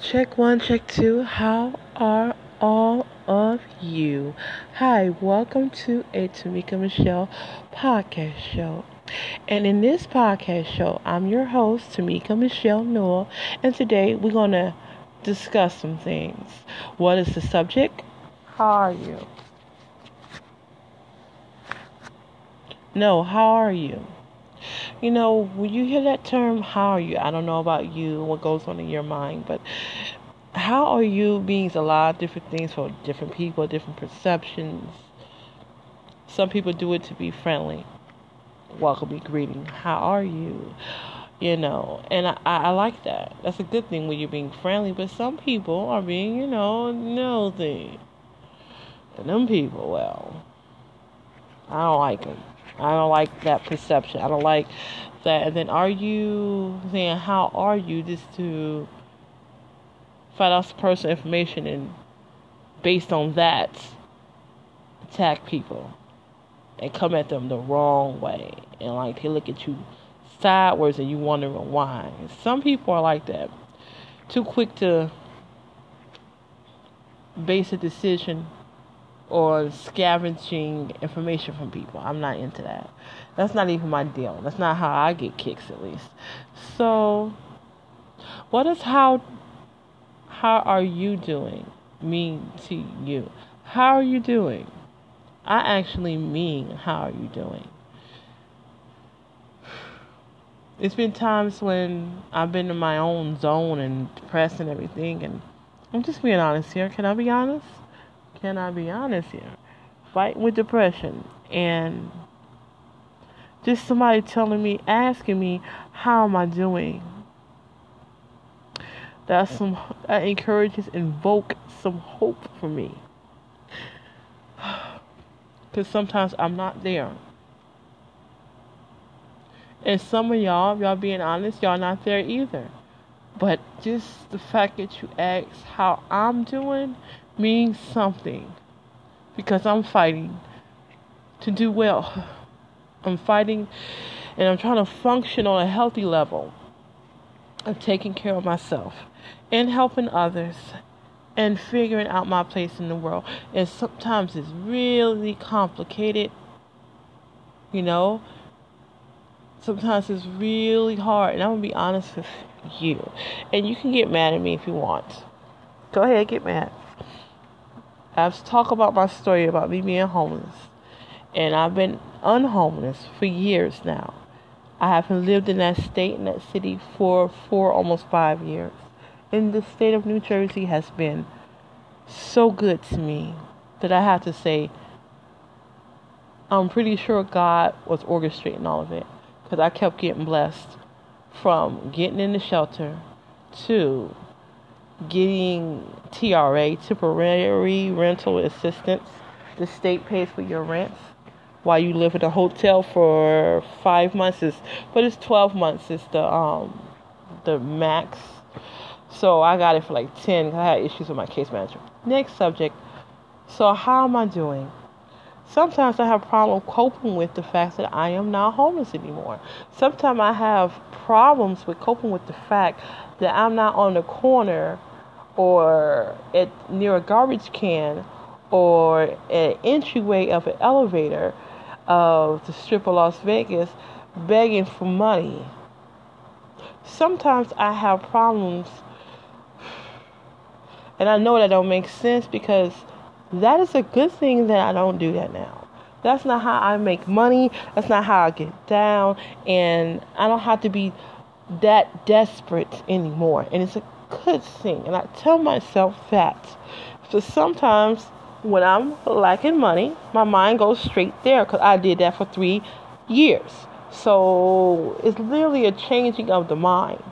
Check one, check two. How are all of you? Hi, welcome to a Tamika Michelle podcast show. And in this podcast show, I'm your host, Tamika Michelle Noel, and today we're going to discuss some things. What is the subject? How are you? No, how are you? You know, when you hear that term, how are you? I don't know about you, what goes on in your mind, but how are you means a lot of different things for different people, different perceptions. Some people do it to be friendly, welcoming greeting. How are you? You know, and I, I like that. That's a good thing when you're being friendly, but some people are being, you know, nosy. And them people, well, I don't like them. I don't like that perception. I don't like that. And then are you saying, how are you just to find out some personal information and based on that attack people and come at them the wrong way and like they look at you sideways and you wondering why. Some people are like that. Too quick to base a decision or scavenging information from people. I'm not into that. That's not even my deal. That's not how I get kicks at least. So what is how how are you doing mean to you? How are you doing? I actually mean how are you doing? It's been times when I've been in my own zone and depressed and everything and I'm just being honest here. Can I be honest? can I be honest here? Fighting with depression and just somebody telling me, asking me, how am I doing? That's some that encourages, invoke some hope for me. Cause sometimes I'm not there. And some of y'all, y'all being honest, y'all not there either. But just the fact that you ask how I'm doing means something because I'm fighting to do well. I'm fighting and I'm trying to function on a healthy level of taking care of myself and helping others and figuring out my place in the world. And sometimes it's really complicated, you know. Sometimes it's really hard, and I'm gonna be honest with you. And you can get mad at me if you want. Go ahead, get mad. I've talked about my story about me being homeless. And I've been unhomeless for years now. I haven't lived in that state, in that city, for four, almost five years. And the state of New Jersey has been so good to me that I have to say, I'm pretty sure God was orchestrating all of it. Because I kept getting blessed from getting in the shelter to getting TRA, temporary rental assistance. The state pays for your rent while you live in a hotel for five months is but it's 12 months is the um the max. So i got it for like 10 because i had issues with my case manager next subject. So how am i doing? Sometimes i have problem coping with the fact that i am not homeless anymore. Sometimes i have problems with coping with the fact that i'm not on the corner or at near a garbage can or an entryway of an elevator of the strip of Las Vegas begging for money. Sometimes I have problems and I know that don't make sense because that is a good thing that I don't do that now. That's not how I make money. That's not how I get down. And I don't have to be that desperate anymore. And it's a good thing. And I tell myself that. So sometimes when I'm lacking money, my mind goes straight there because I did that for three years. So it's literally a changing of the mind.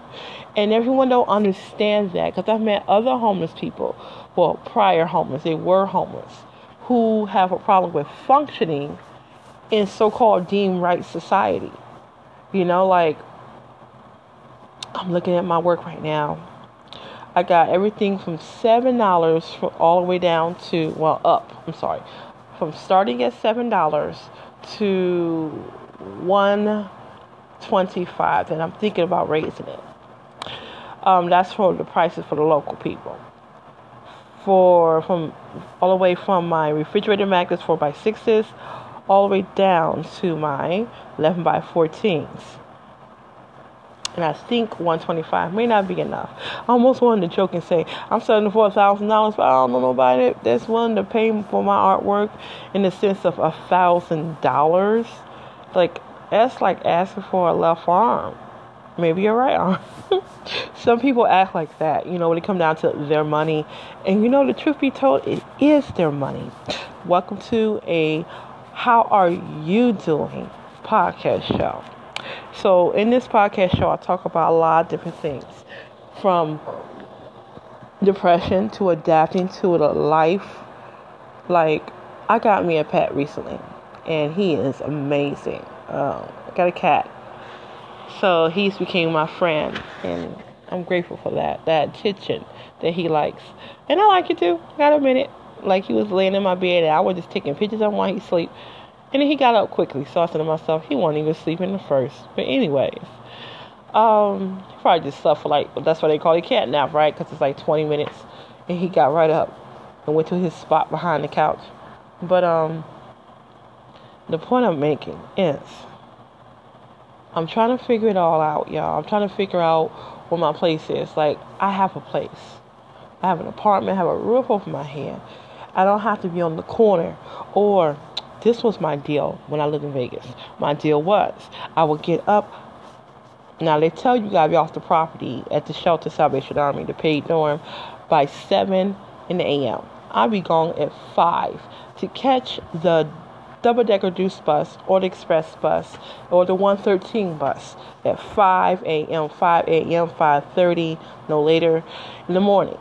And everyone don't understand that because I've met other homeless people, well, prior homeless, they were homeless, who have a problem with functioning in so-called deemed right society. You know, like I'm looking at my work right now I got everything from seven dollars all the way down to well up. I'm sorry, from starting at seven dollars to one twenty-five, and I'm thinking about raising it. Um, that's for the prices for the local people. For from all the way from my refrigerator magnets 4 by 6s all the way down to my 11 by 14s and I think 125 may not be enough. I almost wanted to joke and say I'm selling for a thousand dollars, but I don't know nobody that's willing to pay for my artwork in the sense of a thousand dollars. Like that's like asking for a left arm. Maybe you're right arm. Some people act like that, you know, when it comes down to their money. And you know, the truth be told, it is their money. Welcome to a How Are You Doing podcast show. So, in this podcast show, I talk about a lot of different things from depression to adapting to a life. Like, I got me a pet recently, and he is amazing. Um, I got a cat. So, he's became my friend, and I'm grateful for that. That attention that he likes. And I like it too. Got a minute. Like, he was laying in my bed, and I was just taking pictures of him while he sleep. And then he got up quickly, so I said to myself, he wasn't even sleeping the first. But anyways, um, he probably just slept for like, that's why they call it cat nap, right? Because it's like 20 minutes. And he got right up and went to his spot behind the couch. But um, the point I'm making is, I'm trying to figure it all out, y'all. I'm trying to figure out what my place is. Like, I have a place. I have an apartment, I have a roof over my head. I don't have to be on the corner or this was my deal when I lived in Vegas. My deal was I would get up. Now they tell you, gotta be off the property at the shelter Salvation Army, the paid dorm, by seven in the a.m. I'd be gone at five to catch the double decker deuce bus or the express bus or the 113 bus at 5 a.m., 5 a.m., 5:30, no later in the morning,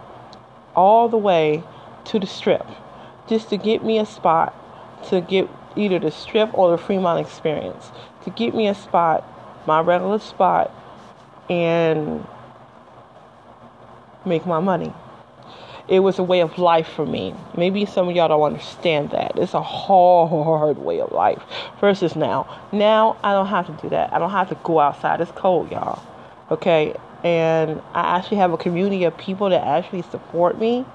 all the way to the strip, just to get me a spot to get either the strip or the Fremont experience to get me a spot, my regular spot, and make my money. It was a way of life for me. Maybe some of y'all don't understand that. It's a hard way of life versus now. Now I don't have to do that. I don't have to go outside. It's cold, y'all. Okay? And I actually have a community of people that actually support me,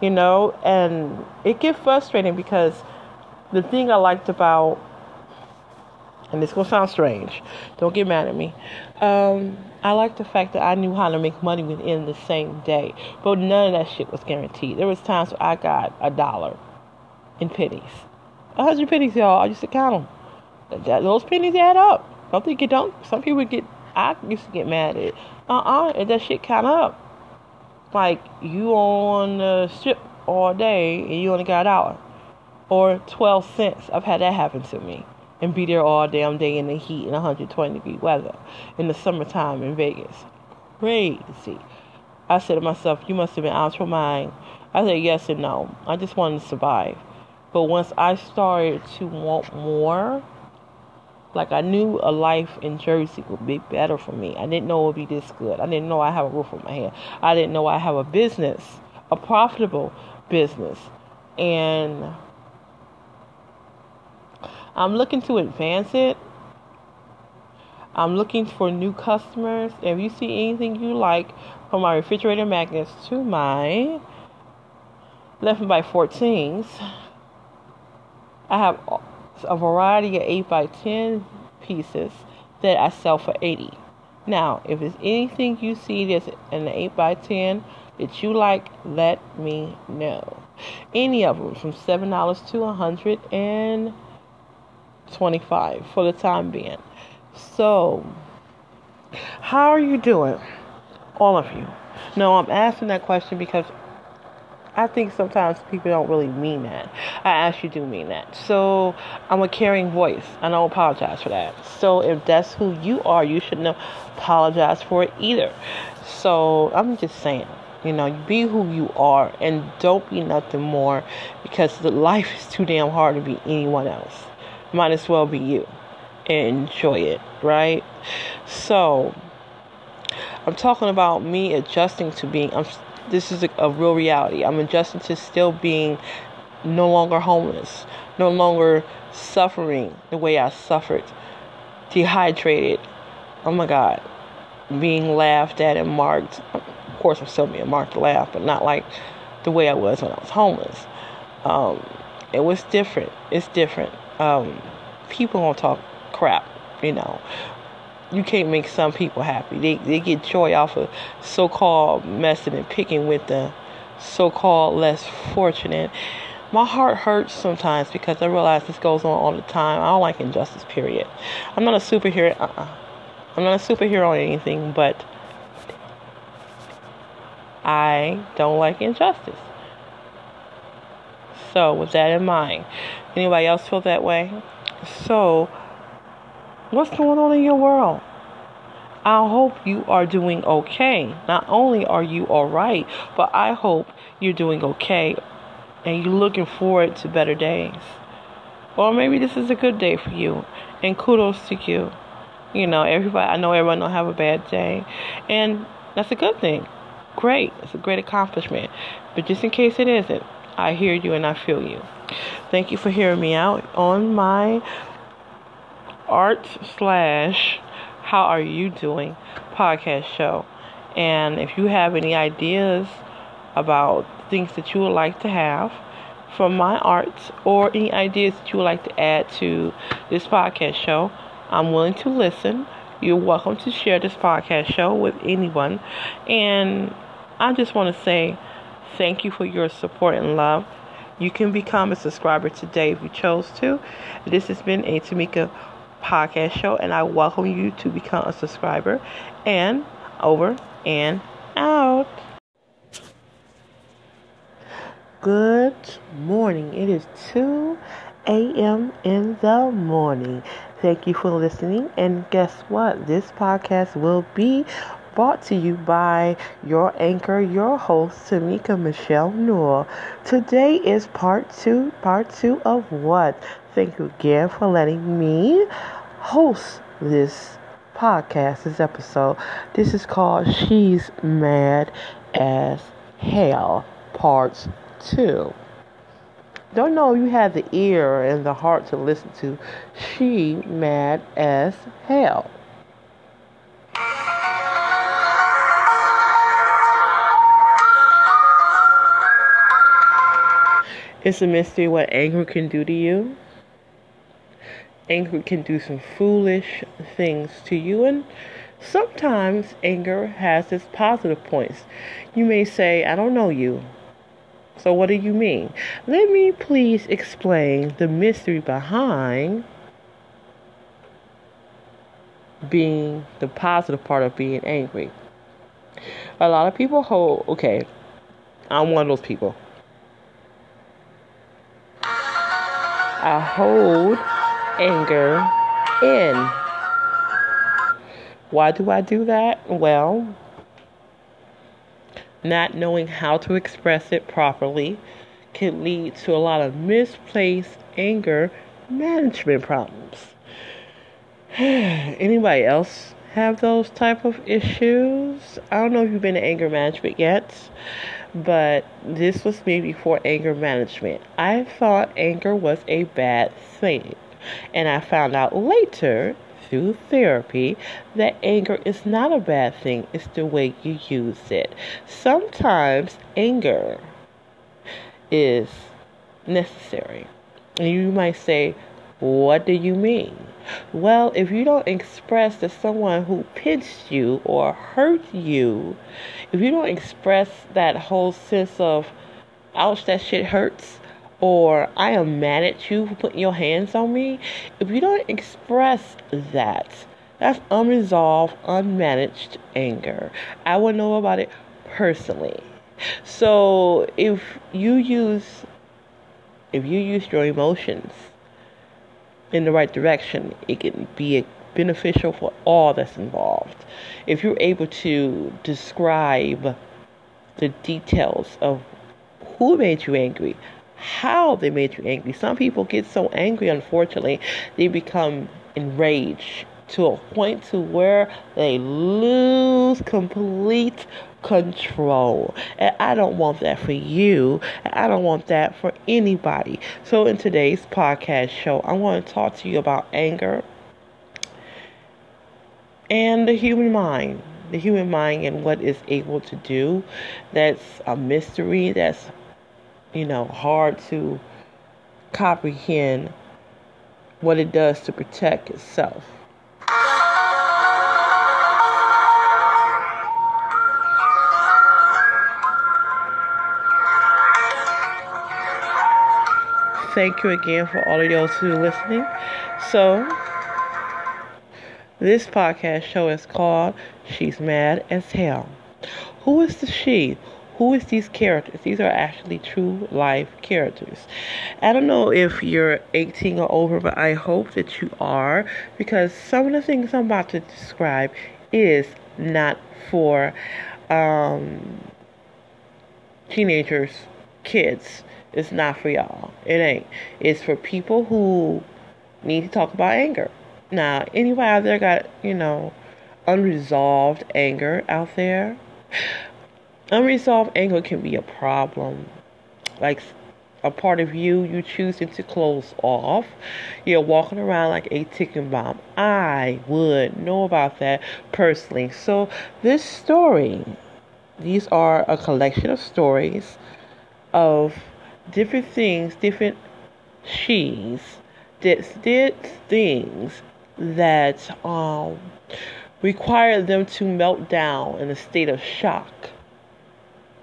you know, and it gets frustrating because the thing I liked about, and this gonna sound strange, don't get mad at me. Um, I liked the fact that I knew how to make money within the same day, but none of that shit was guaranteed. There was times where I got a dollar in pennies, a hundred pennies, y'all. I used to count them. That, those pennies add up. Don't think it don't. Some people get. I used to get mad at. Uh uh-uh, uh, that shit count up. Like you on the strip all day and you only got a dollar or 12 cents. I've had that happen to me. And be there all damn day in the heat in 120 degree weather in the summertime in Vegas. Crazy. I said to myself, You must have been out your mind. I said yes and no. I just wanted to survive. But once I started to want more, like I knew a life in Jersey would be better for me. I didn't know it would be this good. I didn't know I have a roof over my head. I didn't know I have a business, a profitable business. And I'm looking to advance it. I'm looking for new customers. If you see anything you like from my refrigerator magnets to my 11 by 14s, I have a variety of 8 by 10 pieces that I sell for 80. Now, if there's anything you see that's an 8 by 10 that you like, let me know. Any of them from $7 to 100 and 25 for the time being. So, how are you doing? All of you. No, I'm asking that question because I think sometimes people don't really mean that. I actually do mean that. So I'm a caring voice. and I don't apologize for that. So if that's who you are, you shouldn't apologize for it either. So I'm just saying, you know, be who you are and don't be nothing more because the life is too damn hard to be anyone else might as well be you and enjoy it, right? So, I'm talking about me adjusting to being. I'm, this is a, a real reality. I'm adjusting to still being no longer homeless, no longer suffering the way I suffered, dehydrated. Oh my God, being laughed at and marked. Of course, I'm still being marked to laugh, but not like the way I was when I was homeless. Um, it was different. It's different. Um, people don't talk crap, you know. You can't make some people happy. They they get joy off of so-called messing and picking with the so-called less fortunate. My heart hurts sometimes because I realize this goes on all the time. I don't like injustice. Period. I'm not a superhero. Uh-uh. I'm not a superhero or anything, but I don't like injustice. So, with that in mind, anybody else feel that way? So, what's going on in your world? I hope you are doing okay. Not only are you all right, but I hope you're doing okay and you're looking forward to better days. Or maybe this is a good day for you, and kudos to you. You know, everybody, I know everyone don't have a bad day, and that's a good thing. Great, it's a great accomplishment. But just in case it isn't, I hear you and I feel you. Thank you for hearing me out on my art slash how are you doing podcast show. And if you have any ideas about things that you would like to have from my art or any ideas that you would like to add to this podcast show, I'm willing to listen. You're welcome to share this podcast show with anyone. And I just want to say thank you for your support and love. You can become a subscriber today if you chose to. This has been a Tamika podcast show, and I welcome you to become a subscriber. And over and out. Good morning. It is 2 a.m. in the morning. Thank you for listening. And guess what? This podcast will be brought to you by your anchor, your host, Tamika Michelle Newell. Today is part two, part two of what? Thank you again for letting me host this podcast, this episode. This is called She's Mad as Hell, Parts 2. Don't know you have the ear and the heart to listen to She Mad as Hell. It's a mystery what anger can do to you. Anger can do some foolish things to you, and sometimes anger has its positive points. You may say, I don't know you. So, what do you mean? Let me please explain the mystery behind being the positive part of being angry. A lot of people hold, okay, I'm one of those people. I hold anger in. Why do I do that? Well, not knowing how to express it properly can lead to a lot of misplaced anger management problems. Anybody else have those type of issues? I don't know if you've been in anger management yet but this was me before anger management. I thought anger was a bad thing, and I found out later through therapy that anger is not a bad thing, it's the way you use it. Sometimes anger is necessary. And you might say, What do you mean? Well, if you don't express to someone who pinched you or hurt you, if you don't express that whole sense of, ouch, that shit hurts, or I am mad at you for putting your hands on me, if you don't express that, that's unresolved, unmanaged anger. I will know about it personally. So if you use if you use your emotions in the right direction, it can be beneficial for all that's involved. If you're able to describe the details of who made you angry, how they made you angry. Some people get so angry, unfortunately, they become enraged to a point to where they lose complete control. And I don't want that for you. And I don't want that for anybody. So in today's podcast show, I want to talk to you about anger and the human mind. the human mind and what it's able to do. That's a mystery. That's you know hard to comprehend what it does to protect itself. Thank you again for all of those who are listening. So, this podcast show is called She's Mad as Hell. Who is the she? Who is these characters? These are actually true life characters. I don't know if you're 18 or over, but I hope that you are because some of the things I'm about to describe is not for um, teenagers, kids. It's not for y'all. It ain't. It's for people who need to talk about anger. Now, anybody out there got, you know, unresolved anger out there? Unresolved anger can be a problem. Like a part of you you choosing to close off. You're walking around like a ticking bomb. I would know about that personally. So this story, these are a collection of stories of different things, different she's that did things that um, required them to melt down in a state of shock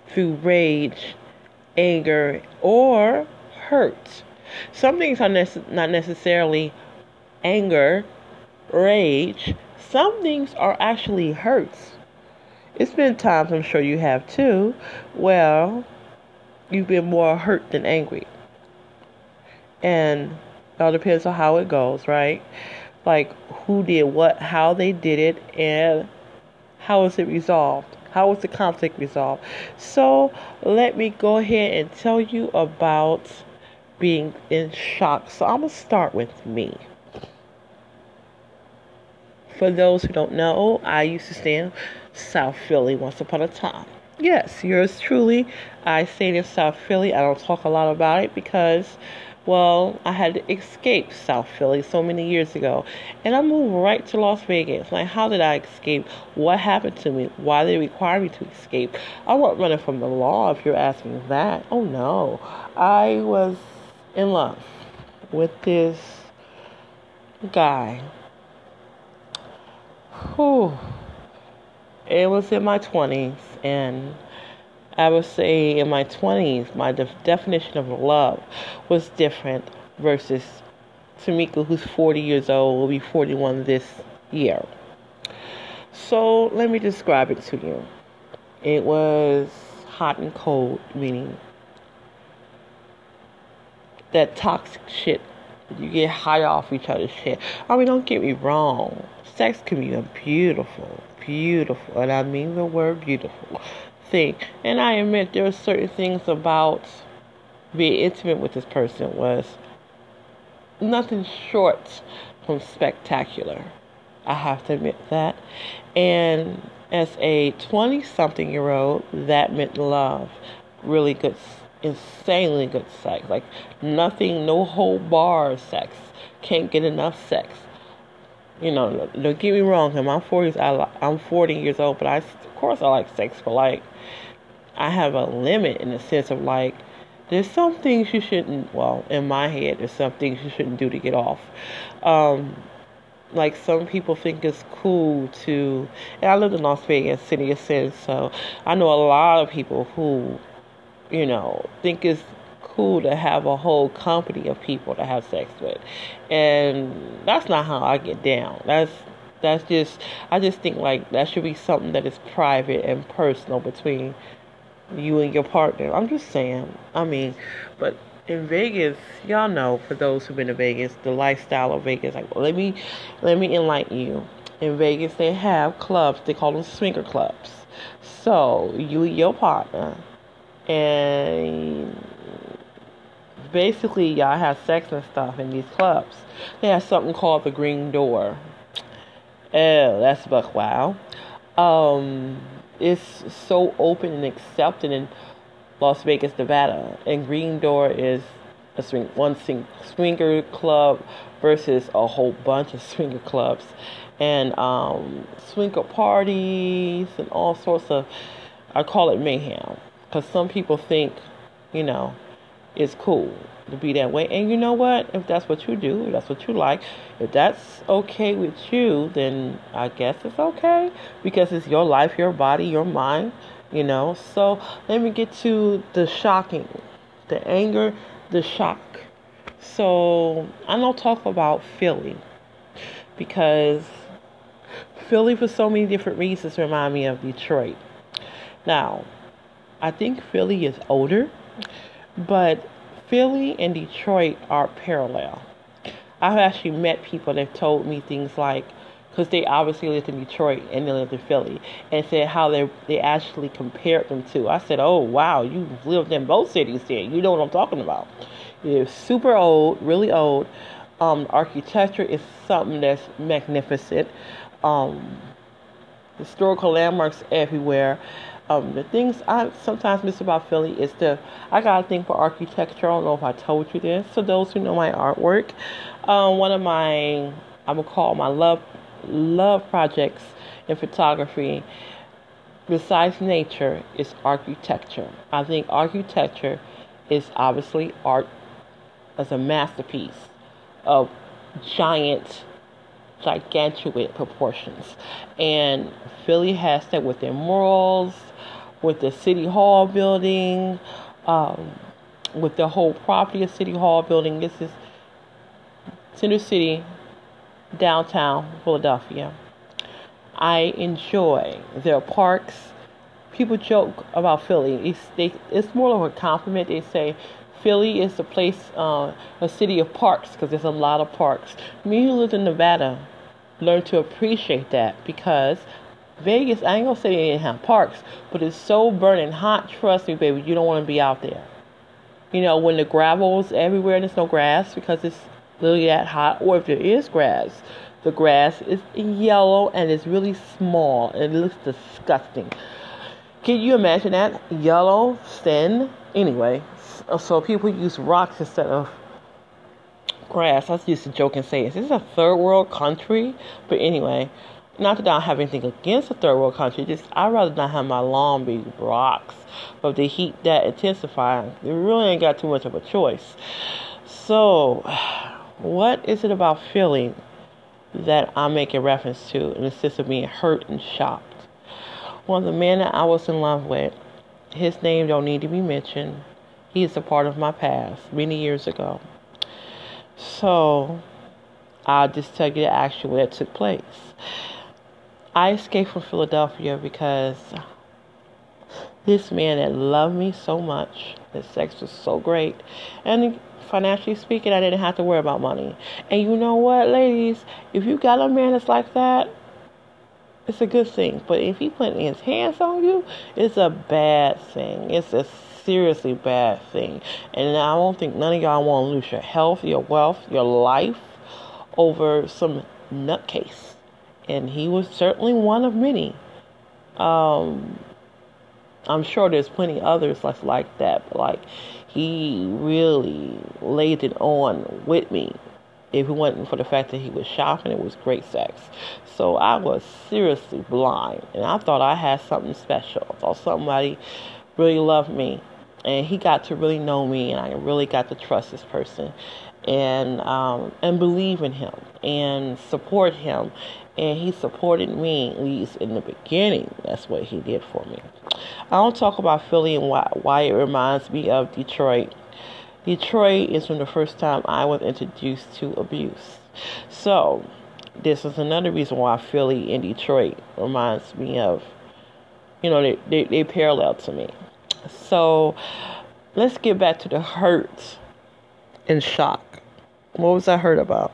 through rage, anger, or hurt. Some things are not necessarily anger, rage. Some things are actually hurts. It's been times, I'm sure you have too, well, you've been more hurt than angry. And it all depends on how it goes, right? Like who did what, how they did it, and how was it resolved? How was the conflict resolved? So let me go ahead and tell you about being in shock. So I'm gonna start with me. For those who don't know, I used to stay in South Philly once upon a time. Yes, yours truly. I stayed in South Philly. I don't talk a lot about it because, well, I had to escape South Philly so many years ago. And I moved right to Las Vegas. Like, how did I escape? What happened to me? Why did they require me to escape? I wasn't running from the law if you're asking that. Oh, no. I was in love with this guy. Whew. It was in my 20s, and I would say in my 20s, my de- definition of love was different versus Tamika, who's 40 years old, will be 41 this year. So let me describe it to you. It was hot and cold, meaning that toxic shit. You get high off each other's shit. I mean, don't get me wrong. Sex can be beautiful, beautiful, and I mean the word beautiful thing. And I admit there are certain things about being intimate with this person was nothing short from spectacular. I have to admit that. And as a 20 something year old, that meant love. Really good, insanely good sex. Like nothing, no whole bar sex. Can't get enough sex you know, don't get me wrong. My forties, I I'm 40 years old, but I of course I like sex, but like I have a limit in the sense of like there's some things you shouldn't. Well, in my head, there's some things you shouldn't do to get off. Um, like some people think it's cool to, and I live in Las Vegas, city of sin, so I know a lot of people who, you know, think it's cool to have a whole company of people to have sex with. And that's not how I get down. That's that's just I just think like that should be something that is private and personal between you and your partner. I'm just saying. I mean, but in Vegas, y'all know for those who've been to Vegas, the lifestyle of Vegas. Like, let me let me enlighten you. In Vegas, they have clubs. They call them swinger clubs. So you your partner, and basically y'all have sex and stuff in these clubs. They have something called the Green Door. Oh, that's buck wow. Um, it's so open and accepted in Las Vegas, Nevada, and Green Door is a swing one swing, swinger club versus a whole bunch of swinger clubs, and um, swinger parties and all sorts of. I call it mayhem because some people think, you know, it's cool to be that way. And you know what? If that's what you do, if that's what you like, if that's okay with you, then I guess it's okay because it's your life, your body, your mind, you know. So let me get to the shocking, the anger, the shock. So I don't talk about Philly because Philly, for so many different reasons, remind me of Detroit. Now, I think Philly is older, but Philly and Detroit are parallel. I've actually met people that told me things like, because they obviously lived in Detroit and they lived in Philly, and said how they they actually compared them to. I said, "Oh wow, you lived in both cities then. You know what I'm talking about." It's super old, really old. Um, architecture is something that's magnificent. Um, historical landmarks everywhere. Um, the things I sometimes miss about Philly is the I got a thing for architecture. I don't know if I told you this. So those who know my artwork, um, one of my I'm gonna call my love love projects in photography, besides nature, is architecture. I think architecture is obviously art as a masterpiece of giant gigantic proportions. And Philly has that with their murals, with the City Hall building, um, with the whole property of City Hall building. This is Center City, downtown Philadelphia. I enjoy their parks. People joke about Philly. It's, they, it's more of a compliment. They say Philly is the place, uh, a city of parks, because there's a lot of parks. Me who lived in Nevada learned to appreciate that because Vegas, I ain't gonna say they didn't have parks, but it's so burning hot. Trust me, baby, you don't want to be out there. You know, when the gravel's everywhere and there's no grass because it's literally that hot, or if there is grass, the grass is yellow and it's really small and it looks disgusting. Can you imagine that? Yellow, thin. Anyway, so people use rocks instead of grass. I used to joke and say, is this a third world country? But anyway, not that I have anything against a third world country, just I'd rather not have my lawn be rocks. But the heat that intensify, they really ain't got too much of a choice. So, what is it about feeling that I'm making reference to in the sense of being hurt and shocked? Well, the man that I was in love with, his name don't need to be mentioned. He is a part of my past many years ago. So, I'll just tell you the actual way that took place. I escaped from Philadelphia because this man that loved me so much, the sex was so great, and financially speaking, I didn't have to worry about money. And you know what, ladies? If you got a man that's like that, it's a good thing. But if he putting his hands on you, it's a bad thing. It's a seriously bad thing. And I don't think none of y'all want to lose your health, your wealth, your life over some nutcase and he was certainly one of many. Um, I'm sure there's plenty others like that, but like he really laid it on with me. If it wasn't for the fact that he was shocking, it was great sex. So I was seriously blind, and I thought I had something special. I thought somebody really loved me, and he got to really know me, and I really got to trust this person, and um, and believe in him and support him and he supported me at least in the beginning. That's what he did for me. I don't talk about Philly and why, why it reminds me of Detroit. Detroit is from the first time I was introduced to abuse. So, this is another reason why Philly and Detroit reminds me of, you know, they, they, they parallel to me. So, let's get back to the hurt and shock. What was I hurt about?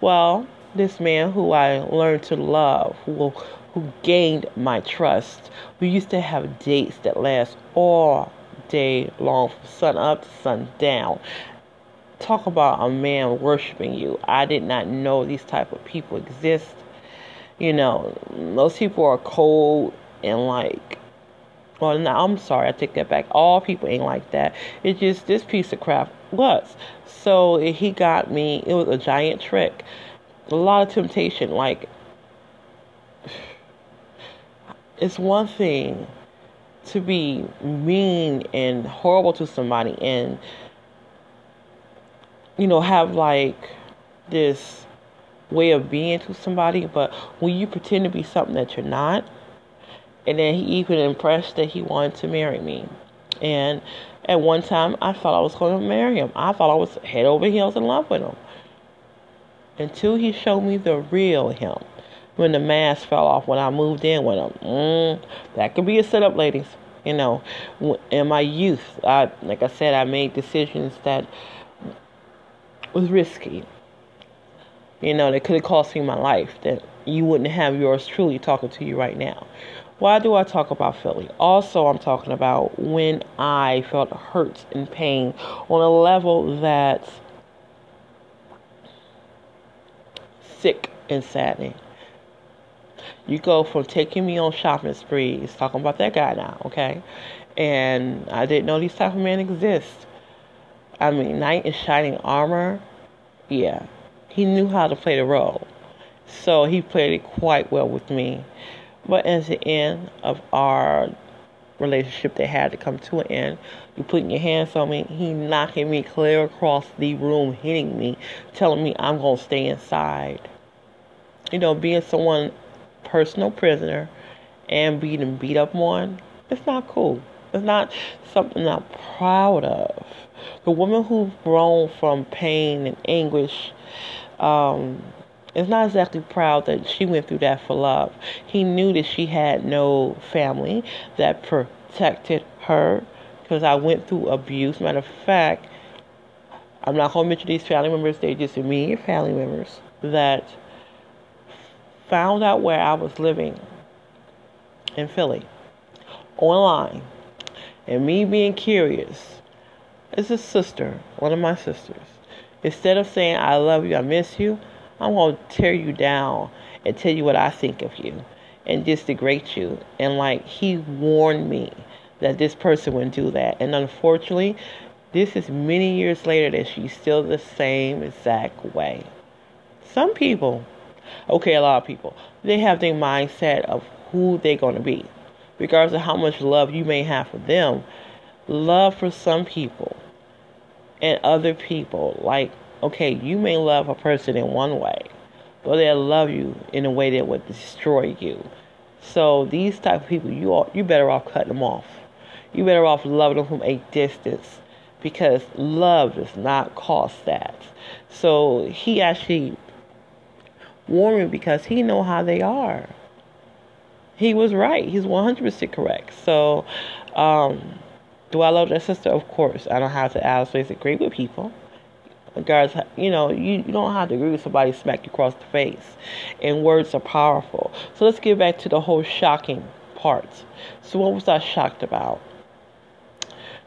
Well, this man who I learned to love, who who gained my trust. We used to have dates that last all day long, from sun up to sun down. Talk about a man worshiping you. I did not know these type of people exist. You know, most people are cold and like well, no, I'm sorry, I take that back. All people ain't like that. It's just this piece of crap was. So he got me. It was a giant trick a lot of temptation. Like, it's one thing to be mean and horrible to somebody and, you know, have like this way of being to somebody, but when you pretend to be something that you're not, and then he even impressed that he wanted to marry me. And at one time, I thought I was going to marry him. I thought I was head over heels in love with him. Until he showed me the real him. When the mask fell off when I moved in with him. Mm, that could be a setup, ladies. You know, in my youth, I, like I said, I made decisions that was risky. You know, that could have cost me my life. That you wouldn't have yours truly talking to you right now. Why do I talk about Philly? Also, I'm talking about when I felt hurt and pain on a level that's sick and saddening. You go from taking me on shopping sprees, talking about that guy now, okay? And I didn't know these type of men exist. I mean, knight in shining armor, yeah, he knew how to play the role. So he played it quite well with me. But at the end of our relationship that had to come to an end, you putting your hands on me, he knocking me clear across the room, hitting me, telling me I'm gonna stay inside. You know, being someone personal prisoner and being beat up on, it's not cool. It's not something I'm proud of. The woman who's grown from pain and anguish um, is not exactly proud that she went through that for love. He knew that she had no family that protected her because I went through abuse. Matter of fact, I'm not going to mention these family members, they're just immediate family members that found out where I was living in Philly online. And me being curious, it's a sister, one of my sisters. Instead of saying, I love you, I miss you, I'm going to tear you down and tell you what I think of you and just degrade you. And like he warned me that this person would do that. And unfortunately, this is many years later that she's still the same exact way. Some people, okay, a lot of people, they have their mindset of who they're going to be. Regardless of how much love you may have for them, love for some people and other people, like okay, you may love a person in one way, but they'll love you in a way that would destroy you. So these type of people, you are you better off cutting them off. You better off loving them from a distance because love does not cost that. So he actually warned me because he know how they are. He was right. He's 100% correct. So, um, do I love that sister? Of course. I don't have to always agree with people guys, you know, you, you don't have to agree with somebody smack you across the face. And words are powerful. So let's get back to the whole shocking part. So what was I shocked about?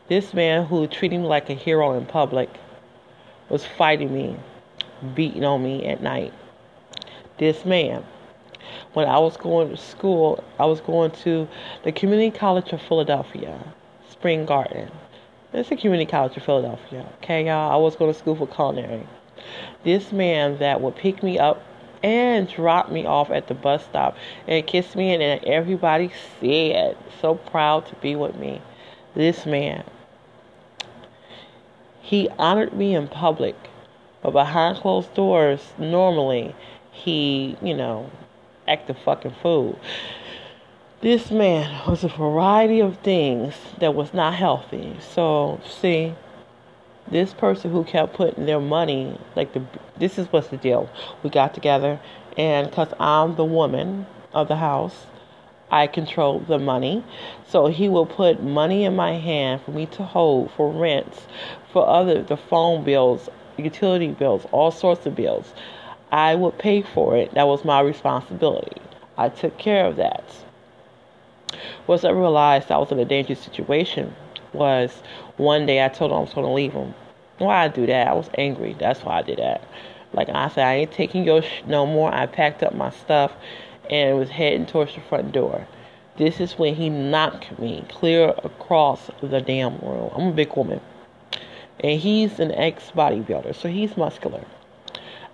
This man who treated me like a hero in public was fighting me, beating on me at night. This man, when I was going to school, I was going to the Community College of Philadelphia, Spring Garden. It's a community college in Philadelphia. Okay, y'all. I was going to school for culinary. This man that would pick me up and drop me off at the bus stop and kiss me, and everybody said, so proud to be with me. This man, he honored me in public, but behind closed doors, normally he, you know, act a fucking fool. This man was a variety of things that was not healthy. So, see, this person who kept putting their money, like the, this is what's the deal. We got together, and because I'm the woman of the house, I control the money. So he will put money in my hand for me to hold for rents, for other the phone bills, utility bills, all sorts of bills. I would pay for it. That was my responsibility. I took care of that. Once I realized I was in a dangerous situation, was one day I told him I was going to leave him. Why I do that? I was angry. That's why I did that. Like I said, I ain't taking your sh- no more. I packed up my stuff and was heading towards the front door. This is when he knocked me clear across the damn room. I'm a big woman. And he's an ex bodybuilder, so he's muscular.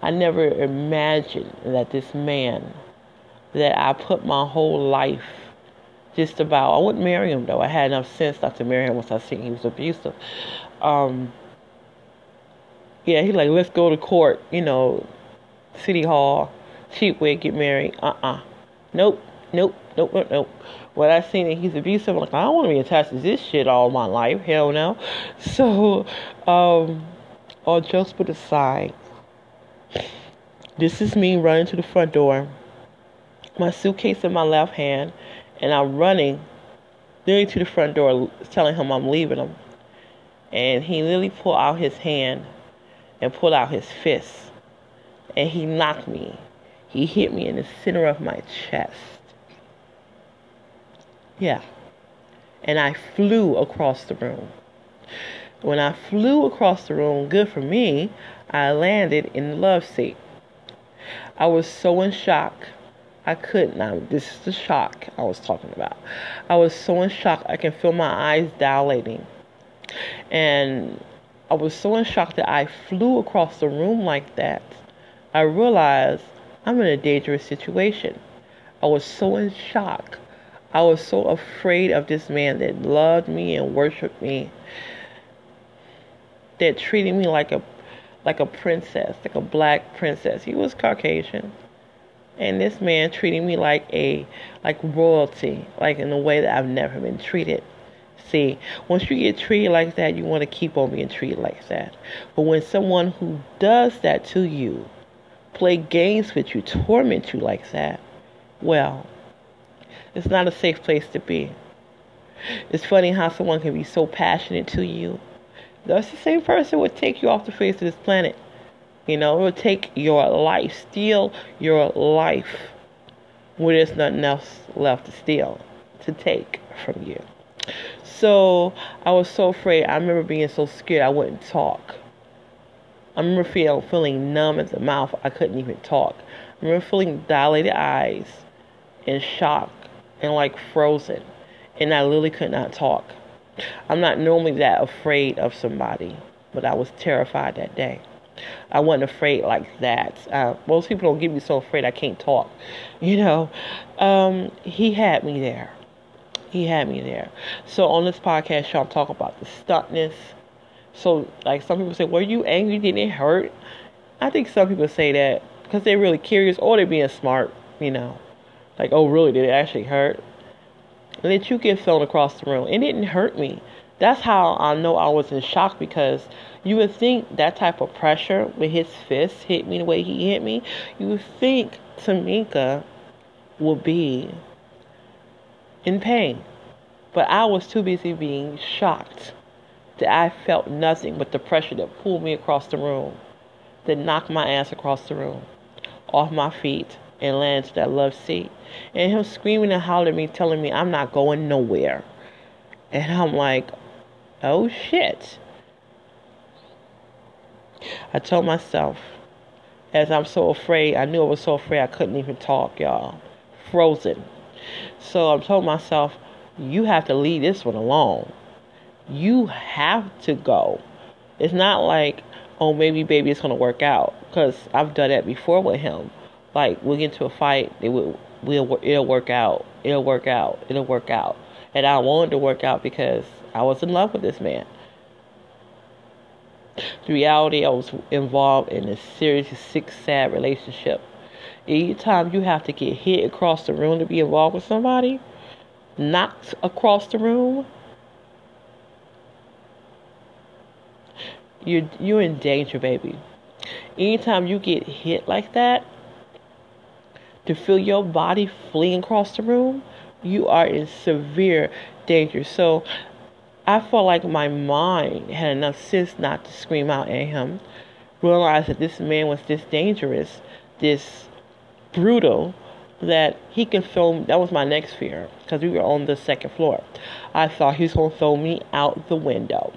I never imagined that this man that I put my whole life just about. I wouldn't marry him though. I had enough sense not to marry him once I seen he was abusive. Um, yeah, he like, let's go to court, you know, city hall, cheap way, get married. Uh uh Nope, nope, nope, nope, nope. When I seen that he's abusive, I'm like, I don't want to be attached to this shit all my life. Hell no. So, um, all jokes put aside, this is me running to the front door, my suitcase in my left hand, and I'm running literally to the front door, telling him I'm leaving him. And he literally pulled out his hand and pulled out his fist. And he knocked me. He hit me in the center of my chest. Yeah. And I flew across the room. When I flew across the room, good for me, I landed in the love seat. I was so in shock. I couldn't. Now, this is the shock I was talking about. I was so in shock. I can feel my eyes dilating. And I was so in shock that I flew across the room like that. I realized I'm in a dangerous situation. I was so in shock. I was so afraid of this man that loved me and worshiped me, that treated me like a like a princess, like a black princess. He was Caucasian. And this man treating me like a like royalty, like in a way that I've never been treated. See, once you get treated like that, you want to keep on being treated like that. But when someone who does that to you, play games with you, torment you like that, well, it's not a safe place to be. It's funny how someone can be so passionate to you. That's the same person would take you off the face of this planet. You know, it will take your life, steal your life when there's nothing else left to steal, to take from you. So I was so afraid. I remember being so scared I wouldn't talk. I remember feeling, feeling numb at the mouth. I couldn't even talk. I remember feeling dilated eyes and shock and like frozen. And I literally could not talk. I'm not normally that afraid of somebody, but I was terrified that day. I wasn't afraid like that. Uh, most people don't get me so afraid I can't talk. You know, um, he had me there. He had me there. So on this podcast I'm talking about the stuntness. So like some people say, "Were you angry? Did it hurt?" I think some people say that because they're really curious or they're being smart. You know, like, "Oh, really? Did it actually hurt?" And then you get thrown across the room. It didn't hurt me. That's how I know I was in shock because you would think that type of pressure with his fist hit me the way he hit me. You would think Tamika would be in pain. But I was too busy being shocked that I felt nothing but the pressure that pulled me across the room, that knocked my ass across the room, off my feet, and landed that love seat. And him screaming and hollering at me, telling me I'm not going nowhere. And I'm like, oh shit. I told myself, as I'm so afraid, I knew I was so afraid I couldn't even talk, y'all. Frozen. So I told myself, you have to leave this one alone. You have to go. It's not like, oh, maybe baby it's gonna work out. Cause I've done that before with him. Like we'll get into a fight, it will, will it'll work out. It'll work out. It'll work out. And I wanted to work out because I was in love with this man. The reality, I was involved in a serious, sick, sad relationship Each time you have to get hit across the room to be involved with somebody, knocked across the room, you're you're in danger, baby. Anytime you get hit like that, to feel your body fleeing across the room, you are in severe danger. So I felt like my mind had enough sense not to scream out at him, realize that this man was this dangerous, this brutal, that he can throw. That was my next fear because we were on the second floor. I thought he was going to throw me out the window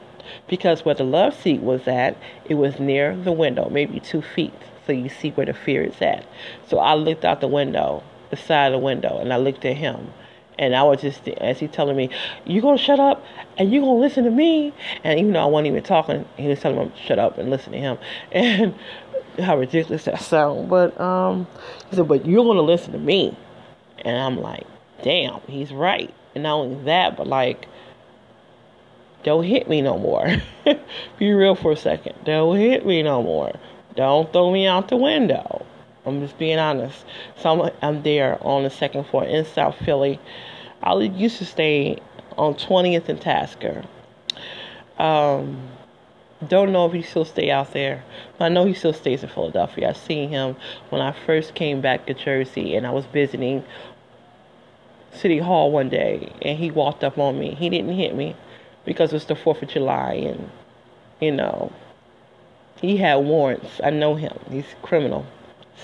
because where the love seat was at, it was near the window, maybe two feet. So you see where the fear is at. So I looked out the window, the side of the window, and I looked at him, And I was just, as he telling me, you to shut up and you to listen to me. And even though I wasn't even talking, he was telling me shut up and listen to him. And how ridiculous that sound. But um, he said, but you're to listen to me. And I'm like, damn, he's right. And not only that, but like, don't hit me no more. Be real for a second. Don't hit me no more. Don't throw me out the window. I'm just being honest. So I'm, I'm there on the second floor in South Philly. I used to stay on 20th and Tasker. Um, don't know if he still stay out there. But I know he still stays in Philadelphia. I seen him when I first came back to Jersey and I was visiting City Hall one day and he walked up on me. He didn't hit me because it's the 4th of July and, you know, he had warrants. I know him. He's criminal.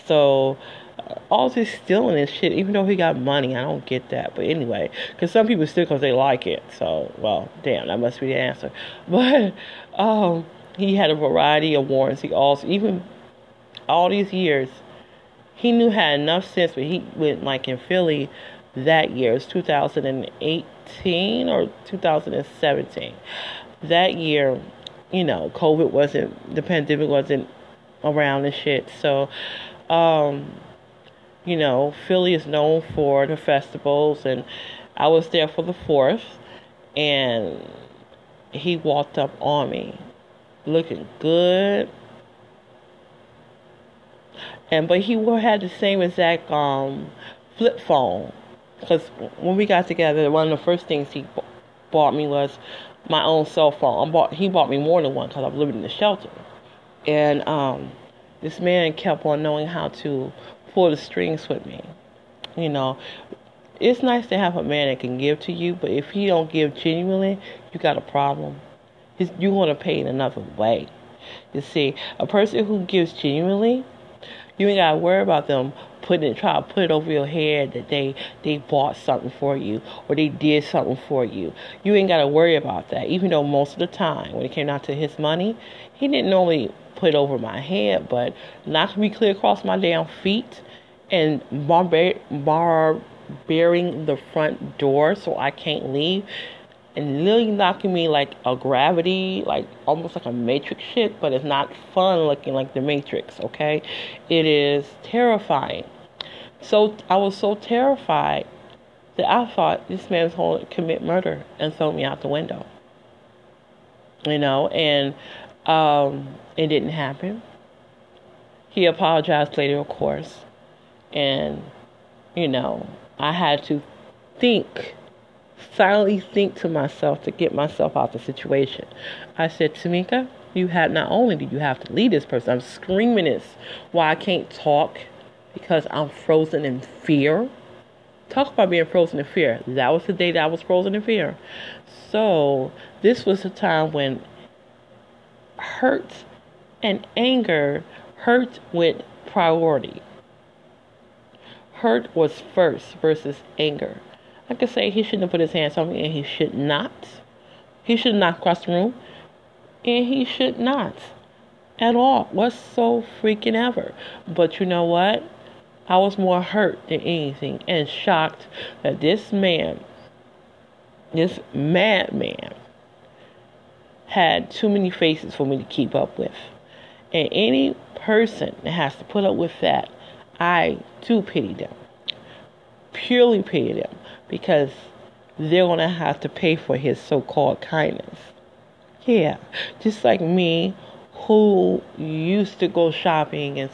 So, uh, all this stealing and shit, even though he got money, I don't get that. But anyway, because some people steal because they like it. So, well, damn, that must be the answer. But um, he had a variety of warrants. He also, even all these years, he knew had enough sense. But he went like in Philly that year. It was 2018 or 2017. That year, you know, COVID wasn't, the pandemic wasn't around and shit. So, um, you know, Philly is known for the festivals, and I was there for the fourth, and he walked up on me, looking good, and but he had the same exact um, flip phone, because when we got together, one of the first things he bought me was my own cell phone. I bought he bought me more than one because I was living in the shelter, and um this man kept on knowing how to pull the strings with me. You know, it's nice to have a man that can give to you, but if he don't give genuinely, you got a problem. you want to pay in another way. You see, a person who gives genuinely, you ain't gotta worry about them putting it, try to put it over your head that they they bought something for you or they did something for you. You ain't gotta worry about that. Even though most of the time, when it came down to his money, he didn't normally put over my head, but clear across my damn feet and bar, bar bearing the front door so I can't leave and literally knocking me like a gravity, like almost like a matrix shit, but it's not fun looking like the matrix, okay? It is terrifying. So I was so terrified that I thought this man was going to commit murder and throw me out the window. You know, and um, it didn't happen. He apologized later, of course. And, you know, I had to think, silently think to myself to get myself out of the situation. I said, Tamika, you have not only do you have to leave this person, I'm screaming this why I can't talk because I'm frozen in fear. Talk about being frozen in fear. That was the day that I was frozen in fear. So, this was a time when hurt and anger hurt with priority. Hurt was first versus anger. I could say he shouldn't have put his hands on me and he should not. He should not cross the room and he should not at all. What's so freaking ever? But you know what? I was more hurt than anything and shocked that this man, this madman, had too many faces for me to keep up with. And any person that has to put up with that, I do pity them. Purely pity them because they're going to have to pay for his so called kindness. Yeah, just like me who used to go shopping and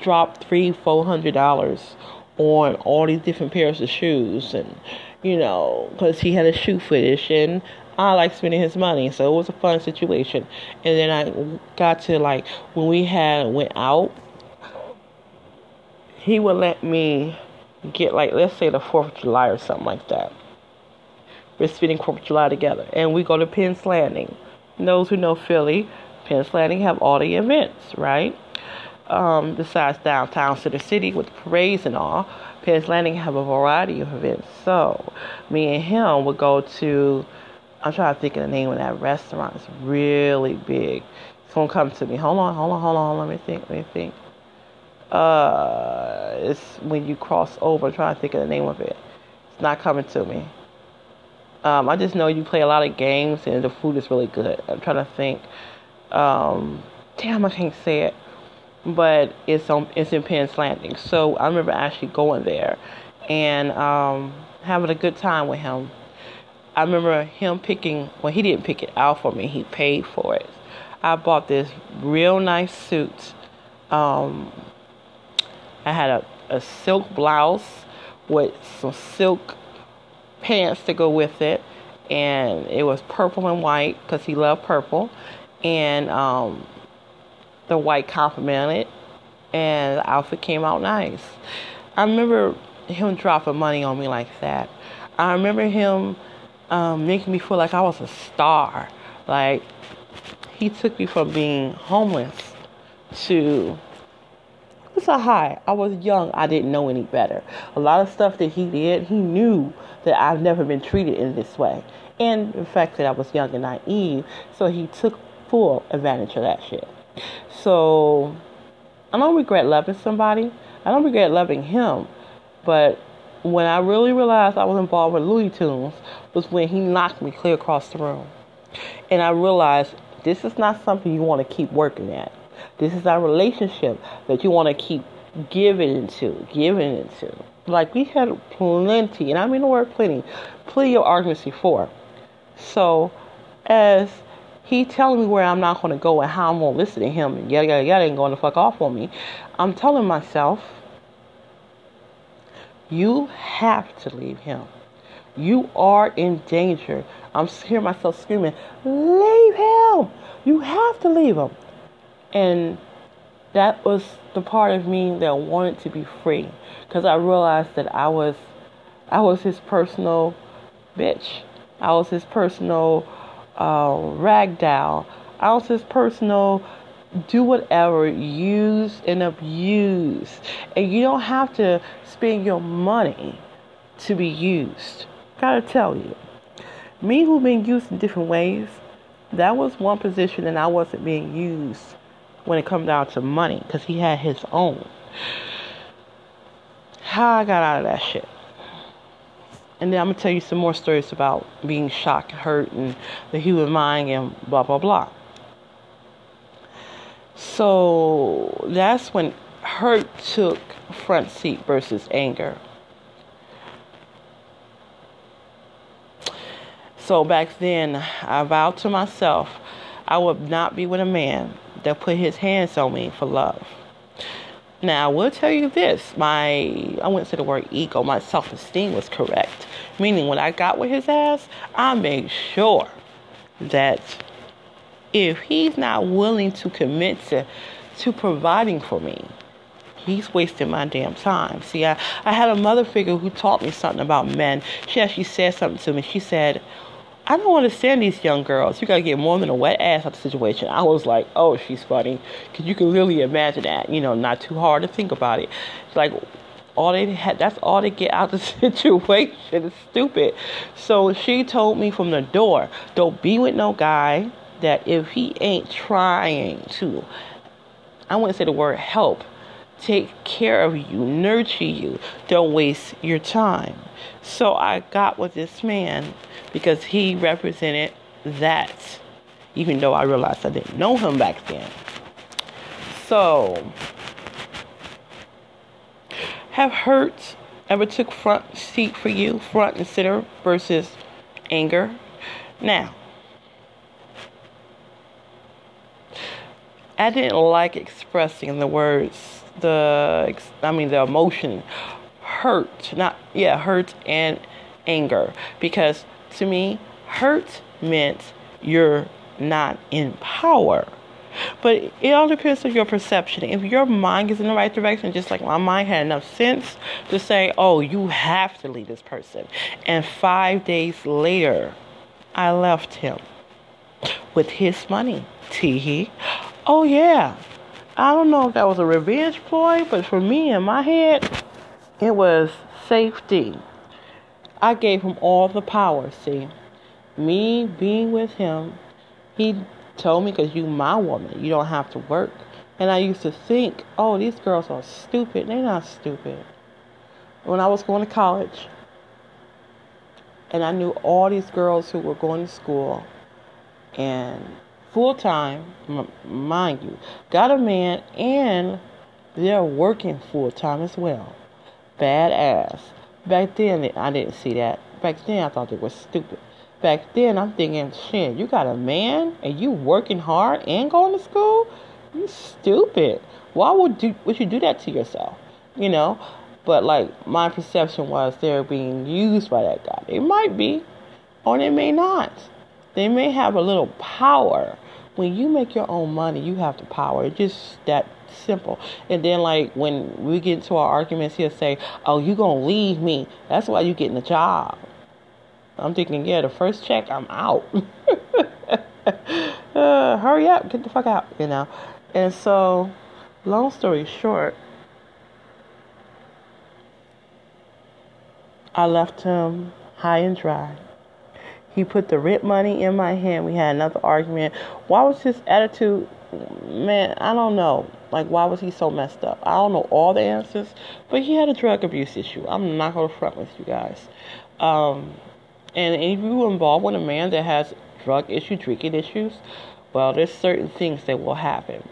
drop three, four hundred dollars on all these different pairs of shoes and you know, because he had a shoe fetish and I like spending his money, so it was a fun situation. And then I got to like when we had went out, he would let me get like let's say the Fourth of July or something like that. We're spending Fourth of July together, and we go to Penn's Landing. Those who know Philly, Penn's Landing have all the events, right? Um, besides downtown Center City with the parades and all, Penn's Landing have a variety of events. So me and him would go to I'm trying to think of the name of that restaurant. It's really big. It's gonna come to me. Hold on, hold on, hold on. Let me think. Let me think. Uh, it's when you cross over. I'm trying to think of the name of it. It's not coming to me. Um, I just know you play a lot of games and the food is really good. I'm trying to think. Um, damn, I can't say it, but it's on it's in Penn's Landing. So I remember actually going there and um, having a good time with him. I remember him picking. Well, he didn't pick it out for me. He paid for it. I bought this real nice suit. Um, I had a, a silk blouse with some silk pants to go with it, and it was purple and white because he loved purple, and um, the white complemented, and the outfit came out nice. I remember him dropping money on me like that. I remember him um, making me feel like I was a star. Like he took me from being homeless to it's a high. I was young. I didn't know any better. A lot of stuff that he did, he knew that I've never been treated in this way. And the fact that I was young and naive, so he took full advantage of that shit. So I don't regret loving somebody. I don't regret loving him. But when I really realized I was involved with Looney Tunes was when he knocked me clear across the room. And I realized this is not something you want to keep working at. This is our relationship that you want to keep giving into, giving into. Like we had plenty, and I mean the word plenty, plenty of arguments before. So as he telling me where I'm not going to go and how I'm going to listen to him and yada yada yada and going to fuck off on me, I'm telling myself, you have to leave him. You are in danger. I'm hearing myself screaming, leave him. You have to leave him. And that was the part of me that wanted to be free because I realized that I was I was his personal bitch. I was his personal uh, ragdoll. I was his personal do whatever, use and abuse. And you don't have to spend your money to be used. Gotta tell you. Me who been used in different ways, that was one position and I wasn't being used when it comes down to money because he had his own. How I got out of that shit. And then I'm gonna tell you some more stories about being shocked, hurt, and the human mind, and blah blah blah. So that's when hurt took front seat versus anger. So back then, I vowed to myself I would not be with a man that put his hands on me for love. Now, I will tell you this my, I wouldn't say the word ego, my self esteem was correct. Meaning, when I got with his ass, I made sure that if he's not willing to commit to, to providing for me, he's wasting my damn time. See, I, I had a mother figure who taught me something about men. She actually said something to me. She said, I don't understand these young girls. You gotta get more than a wet ass out of the situation. I was like, oh, she's funny. Cause you can really imagine that. You know, not too hard to think about it. It's like, all they had, that's all they get out of the situation. It's stupid. So she told me from the door, don't be with no guy that if he ain't trying to, I wouldn't say the word help, take care of you, nurture you, don't waste your time. So I got with this man because he represented that, even though I realized I didn't know him back then. So, have hurt ever took front seat for you, front and center versus anger? Now, I didn't like expressing the words, the I mean the emotion, hurt, not yeah, hurt and anger because to me, hurt meant you're not in power. But it all depends on your perception. If your mind is in the right direction, just like my mind had enough sense to say, oh, you have to leave this person. And five days later, I left him with his money. Teehee. Oh, yeah. I don't know if that was a revenge ploy, but for me in my head, it was safety. I gave him all the power, see. Me being with him, he told me, because you my woman, you don't have to work. And I used to think, oh, these girls are stupid. They're not stupid. When I was going to college, And I knew all these girls who were going to school and full time, mind you, got a man and they're working full time as well. Badass. Back then, I didn't see that. Back then, I thought they were stupid. Back then, I'm thinking, shit, you got a man and you working hard and going to school? You stupid. Why would you, would you do that to yourself? You know? But like my perception was they're being used by that guy. They might be, or they may not. They may have a little power. When you make your own money, you have the power. It's just that simple. And then like when we get into our arguments, he'll say, "Oh, you gonna leave me? That's why you getting a job." I'm thinking, yeah, the first check, I'm out. uh, hurry up, get the fuck out, you know. And so, long story short, I left him high and dry. He put the rent money in my hand. We had another argument. Why was his attitude? Man, I don't know. Like, why was he so messed up? I don't know all the answers, but he had a drug abuse issue. I'm not going to front with you guys. Um, and if you involved with a man that has drug issue, drinking issues, well, there's certain things that will happen.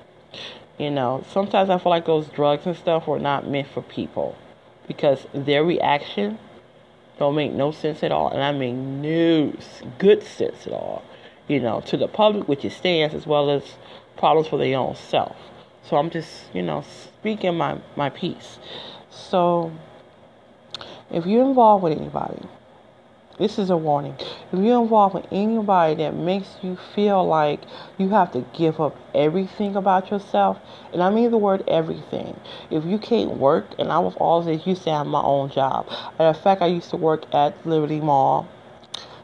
You know, sometimes I feel like those drugs and stuff were not meant for people because their reaction don't make no sense at all. And I mean no good sense at all, you know, to the public, which it stands, as well as problems for their own self. So I'm just, you know, speaking my, my piece. So if you're involved with anybody, this is a warning. If you're involved with anybody that makes you feel like you have to give up everything about yourself, and I mean the word everything. If you can't work, and I was always used to have my own job. In fact, I used to work at Liberty Mall.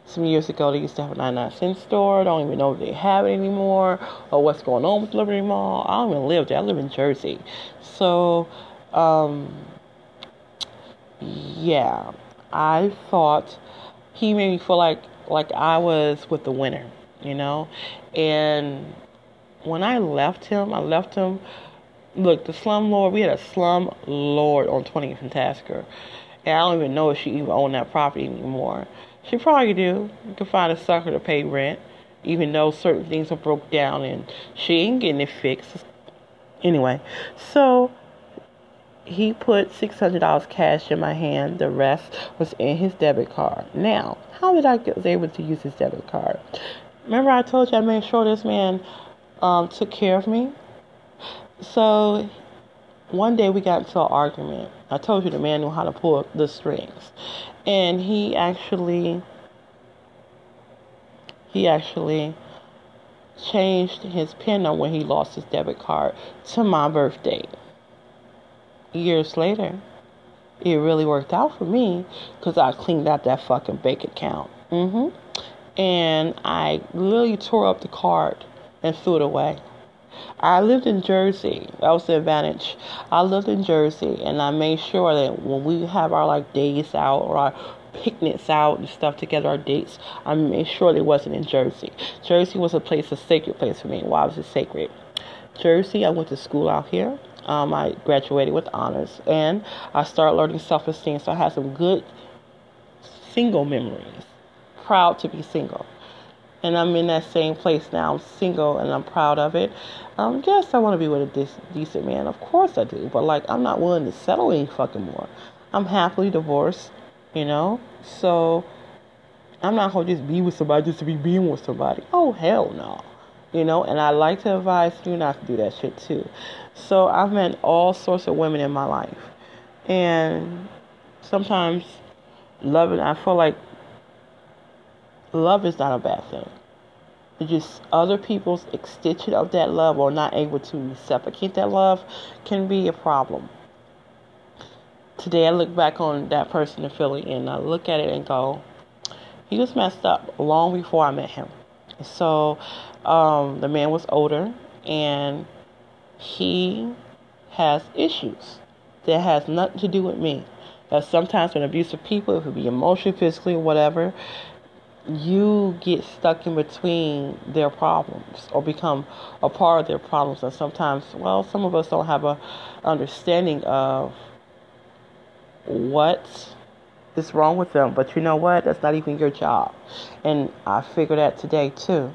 Some years ago, they used to have a 99 cent store. I don't even know if they have it anymore or what's going on with Liberty Mall. I don't even live there. I live in Jersey. So, um, yeah, I thought he made me feel like like I was with the winner, you know. And when I left him, I left him. Look, the slum lord. We had a slum lord on 20th and Tasker, and I don't even know if she even owned that property anymore. She probably do. You can find a sucker to pay rent, even though certain things are broke down and she ain't getting it fixed. Anyway, so he put $600 cash in my hand. The rest was in his debit card. Now, how did I get, able to use his debit card? Remember I told you I made sure this man um, took care of me? So one day we got into an argument. I told you the man knew how to pull the strings. And he actually he actually changed his pin on when he lost his debit card to my birthday years later, it really worked out for me because I cleaned out that fucking bank account. Mm-hmm. And I literally tore up the card and threw it away. I lived in Jersey. That was the advantage. I lived in Jersey, and I made sure that when we have our like days out or our picnics out and stuff together, our dates, I made sure it wasn't in Jersey. Jersey was a place, a sacred place for me. Why was it sacred? Jersey, I went to school out here. Um, I graduated with honors and I started learning self esteem. So I had some good single memories. Proud to be single. And I'm in that same place now. I'm single and I'm proud of it. Um, yes, I want to be with a decent man. Of course I do. But like, I'm not willing to settle any fucking more. I'm happily divorced, you know? So I'm not going to just be with somebody just to be being with somebody. Oh, hell no you know, and I like to advise you not to do that shit too. So I've met all sorts of women in my life, and sometimes loving, I feel like love is not a bad thing. It's just other people's extension of that love or not able to reciprocate that love can be a problem. Today I look back on that person in Philly and I look at it and go, he was messed up long before I met him. So um, the man was older and he has issues that has nothing to do with me. That sometimes when abusive people, it could be emotionally, physically, whatever, you get stuck in between their problems or become a part of their problems. And sometimes, well, some of us don't have a understanding of what is wrong with them. But you know what? That's not even your job. And I figured that today too.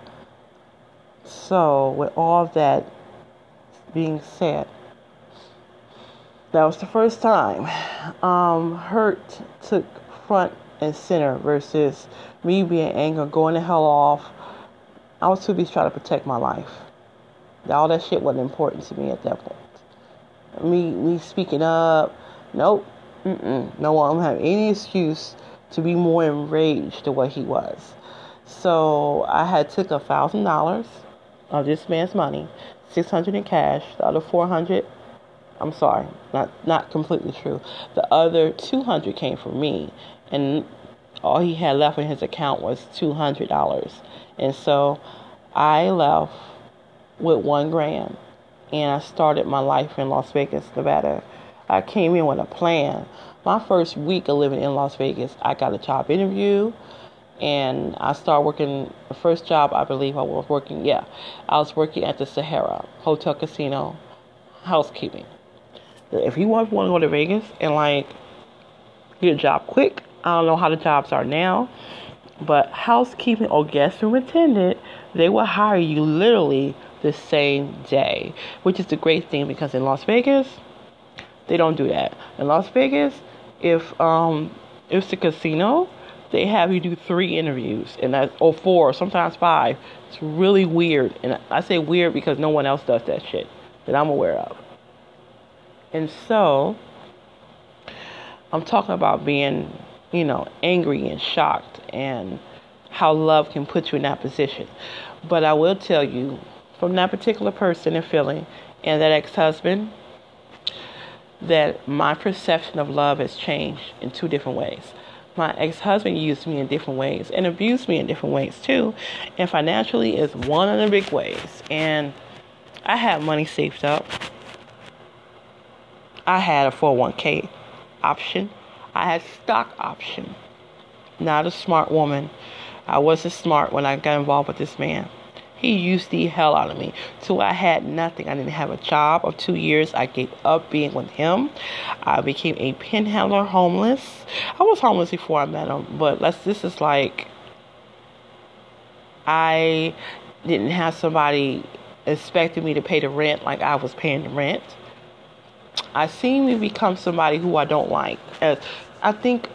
So, with all that being said, that was the first time um, hurt took front and center versus me being angry, going the hell off. I was too busy trying to protect my life. All that shit wasn't important to me at that point. Me, me speaking up, nope, Mm-mm. no one have any excuse to be more enraged than what he was. So I had took a thousand dollars of this man's money, six hundred in cash, the other four hundred. I'm sorry, not not completely true. The other two hundred came from me, and all he had left in his account was two hundred dollars. And so I left with one grand, and I started my life in Las Vegas, Nevada. I came in with a plan. My first week of living in Las Vegas, I got a job interview and I started working. The first job I believe I was working, yeah, I was working at the Sahara Hotel Casino, housekeeping. If you want, to go to Vegas and like get a job quick, I don't know how the jobs are now, but housekeeping or guest room attendant, they will hire you literally the same day, which is the great thing because in Las Vegas, they don't do that. In Las Vegas, if um if it's a casino, they have you do three interviews and that or four, sometimes five. It's really weird, and I say weird because no one else does that shit that I'm aware of. And so, I'm talking about being, you know, angry and shocked, and how love can put you in that position. But I will tell you, from that particular person and feeling, and that ex-husband, that my perception of love has changed in two different ways my ex-husband used me in different ways and abused me in different ways too. And financially is one of the big ways. And i had money saved up. I had a 401k option. I had stock option. Not a smart woman. I wasn't smart when i got involved with this man he used the hell out of me. So I had nothing. I didn't have a job of two years. I gave up being with him. I became a pinhandler homeless. I was homeless before I met him, but let's this is like I didn't have somebody expecting me to pay the rent like I was paying the rent. I seem to become somebody who I don't like. As I think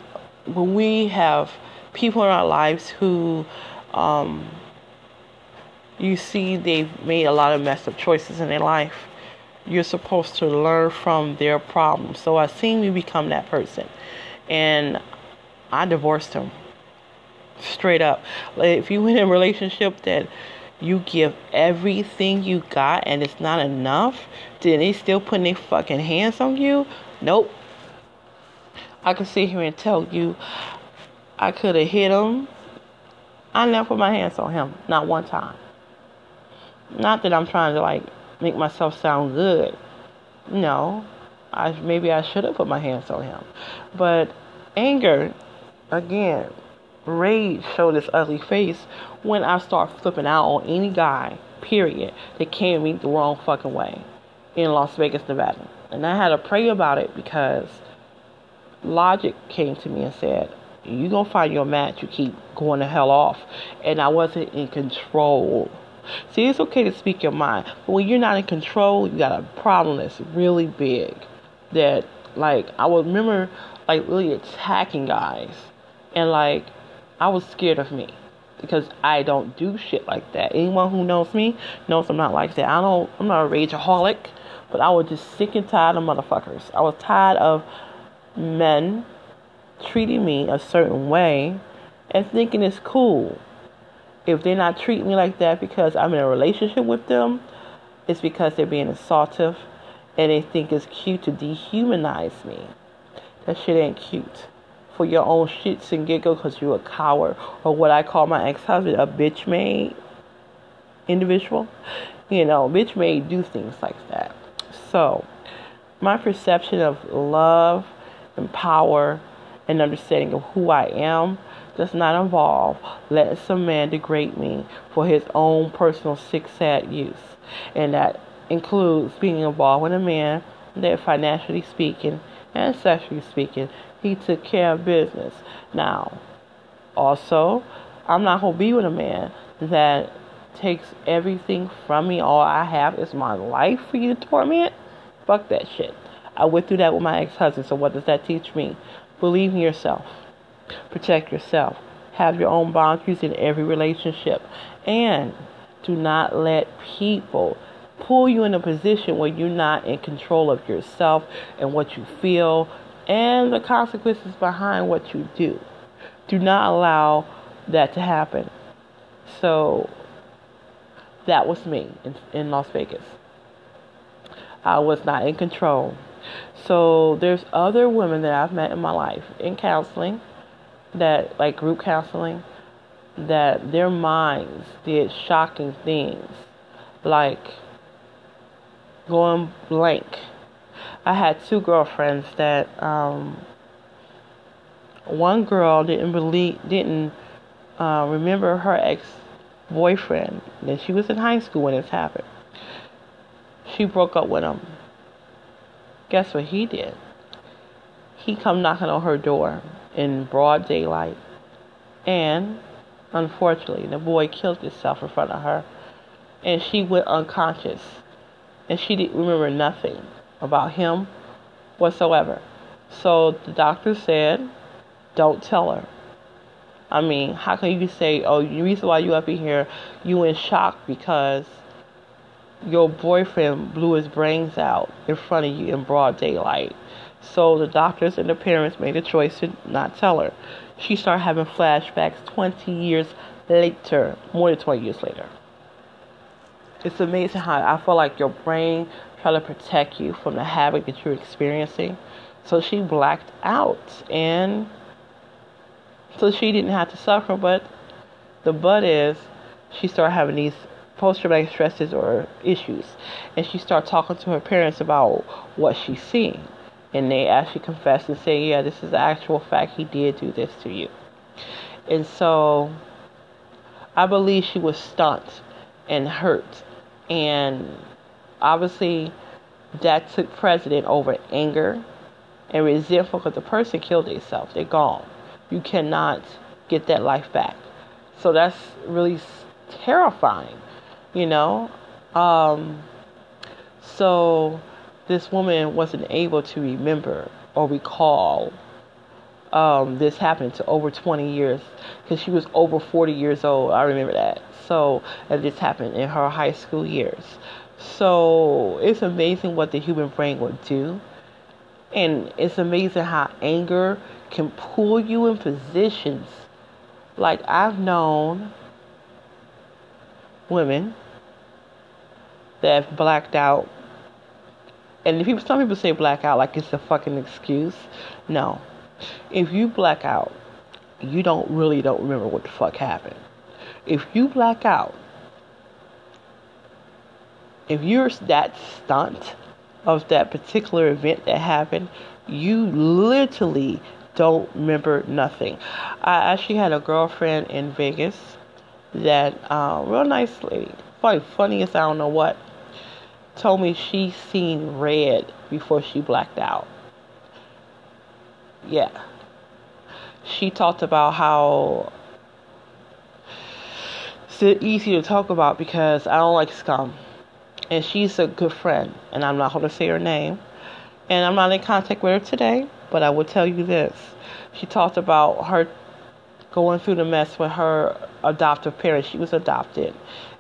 when we have people in our lives who um, you see they've made a lot of messed up choices in their life. You're supposed to learn from their problems. So I seen me become that person. And I divorced him. Straight up. If you in a relationship that you give everything you got and it's not enough, then they still putting their fucking hands on you? Nope. I can sit here and tell you I could have hit him. I never put my hands on him, not one time. Not that I'm trying to like make myself sound good. No, I maybe I should have put my hands on him, but anger, again, rage showed its ugly face when I start flipping out on any guy. Period. That came me the wrong fucking way in Las Vegas, Nevada, and I had to pray about it because logic came to me and said, "You gonna find your match. You keep going the hell off," and I wasn't in control See, it's okay to speak your mind, but when you're not in control, you got a problem that's really big. That, like, I would remember, like, really attacking guys, and like, I was scared of me because I don't do shit like that. Anyone who knows me knows I'm not like that. I don't. I'm not a rageaholic, but I was just sick and tired of motherfuckers. I was tired of men treating me a certain way and thinking it's cool if they're not treating me like that because I'm in a relationship with them, it's because they're being assaultive and they think it's cute to dehumanize me. That shit ain't cute. For your own shits and giggles because you're a coward or what I call my ex husband a bitch made individual. You know, bitch made do things like that. So, my perception of love and power and understanding of who I am does not involve letting some man degrade me for his own personal sick, sad use. And that includes being involved with a man that, financially speaking, and sexually speaking, he took care of business. Now, also, I'm not going to be with a man that takes everything from me. All I have is my life for you to torment. Fuck that shit. I went through that with my ex husband, so what does that teach me? Believe in yourself, protect yourself, have your own boundaries in every relationship, and do not let people pull you in a position where you're not in control of yourself and what you feel and the consequences behind what you do. Do not allow that to happen. So that was me in, in Las Vegas. I was not in control. So there's other women that I've met in my life in counseling that like group counseling that their minds did shocking things like going blank. I had two girlfriends that um, one girl didn't believe didn't uh, remember her ex boyfriend. And she was in high school when this happened. She broke up with him. Guess what he did? He come knocking on her door in broad daylight, and unfortunately, the boy killed himself in front of her, and she went unconscious, and she didn't remember nothing about him whatsoever. So the doctor said, "Don't tell her." I mean, how can you say, "Oh, the reason why you up in here, you in shock because your boyfriend blew his brains out in front of you in broad daylight?" So the doctors and the parents made a choice to not tell her. She started having flashbacks 20 years later, more than 20 years later. It's amazing how I feel like your brain try to protect you from the havoc that you're experiencing. So she blacked out and so she didn't have to suffer, but the but is she started having these post-traumatic stresses or issues, and she started talking to her parents about what she's seeing, and they actually confessed and say, "Yeah, this is actual fact. He did do this to you," and so I believe she was stunned and hurt, and obviously that took precedent over anger and resentful because the person killed themselves. They're gone you cannot get that life back. So that's really terrifying, you know. Um, so this woman wasn't able to remember or recall um, this happened to over 20 years because she was over 40 years old. I remember that. So, and this happened in her high school years. So, it's amazing what the human brain would do. And it's amazing how anger can pull you in positions. Like I've known women that have blacked out. And people, some people say blackout like it's a fucking excuse. No. If you black out, you don't really don't remember what the fuck happened. If you black out, if you're that stunt of that particular event that happened, you literally don't remember nothing. I actually had a girlfriend in Vegas that uh, real nice lady, funny, as I don't know what, told me she seen red before she blacked out. Yeah. She talked about how it's easy to talk about because I don't like scum. And she's a good friend, and I'm not going to say her name. And I'm not in contact with her today, but I will tell you this. She talked about her going through the mess with her adoptive parents. She was adopted,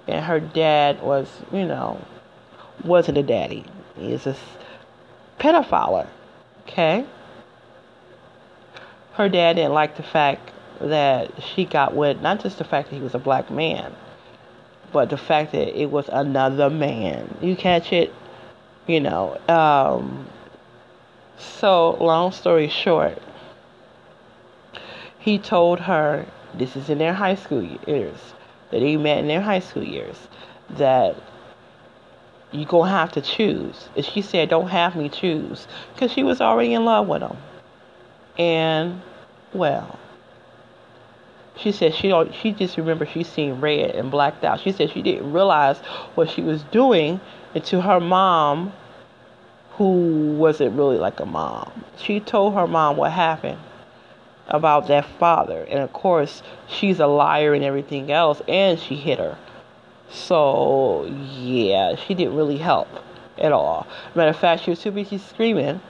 and her dad was, you know, wasn't a daddy. He's a pedophile. Okay? Her dad didn't like the fact that she got with, not just the fact that he was a black man, but the fact that it was another man. You catch it? You know, um, so, long story short, he told her, this is in their high school years, that he met in their high school years, that you're going to have to choose. And she said, don't have me choose, because she was already in love with him. And, well, she said she don't she just remember she seen red and blacked out. She said she didn't realize what she was doing until her mom who wasn't really like a mom. She told her mom what happened about that father. And of course, she's a liar and everything else, and she hit her. So, yeah, she didn't really help at all. Matter of fact, she was too busy screaming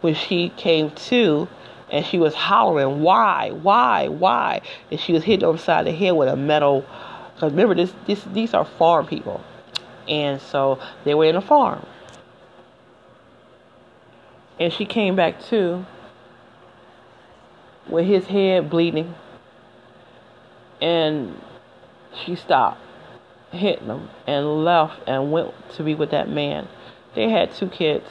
when she came to and she was hollering, Why, why, why? And she was hit on the side of the head with a metal. Because remember, this, this, these are farm people. And so they were in a farm. And she came back to with his head bleeding. And she stopped hitting them and left and went to be with that man. They had two kids.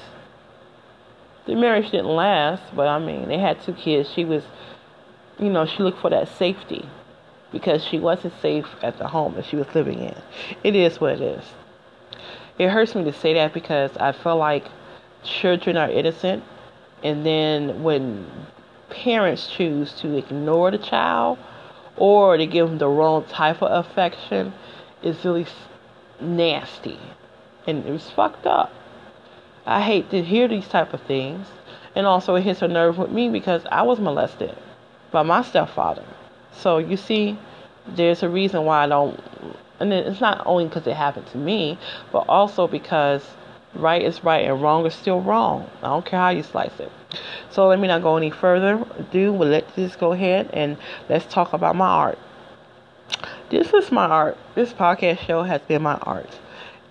The marriage didn't last, but I mean, they had two kids. She was, you know, she looked for that safety because she wasn't safe at the home that she was living in. It is what it is. It hurts me to say that because I feel like children are innocent, and then when parents choose to ignore the child or to give them the wrong type of affection, it's really nasty and it was fucked up. I hate to hear these type of things, and also it hits a nerve with me because I was molested by my stepfather. So you see, there's a reason why I don't, and it's not only because it happened to me, but also because right is right and wrong is still wrong. I don't care how you slice it. So let me not go any further. Do well, let this go ahead and let's talk about my art. This is my art. This podcast show has been my art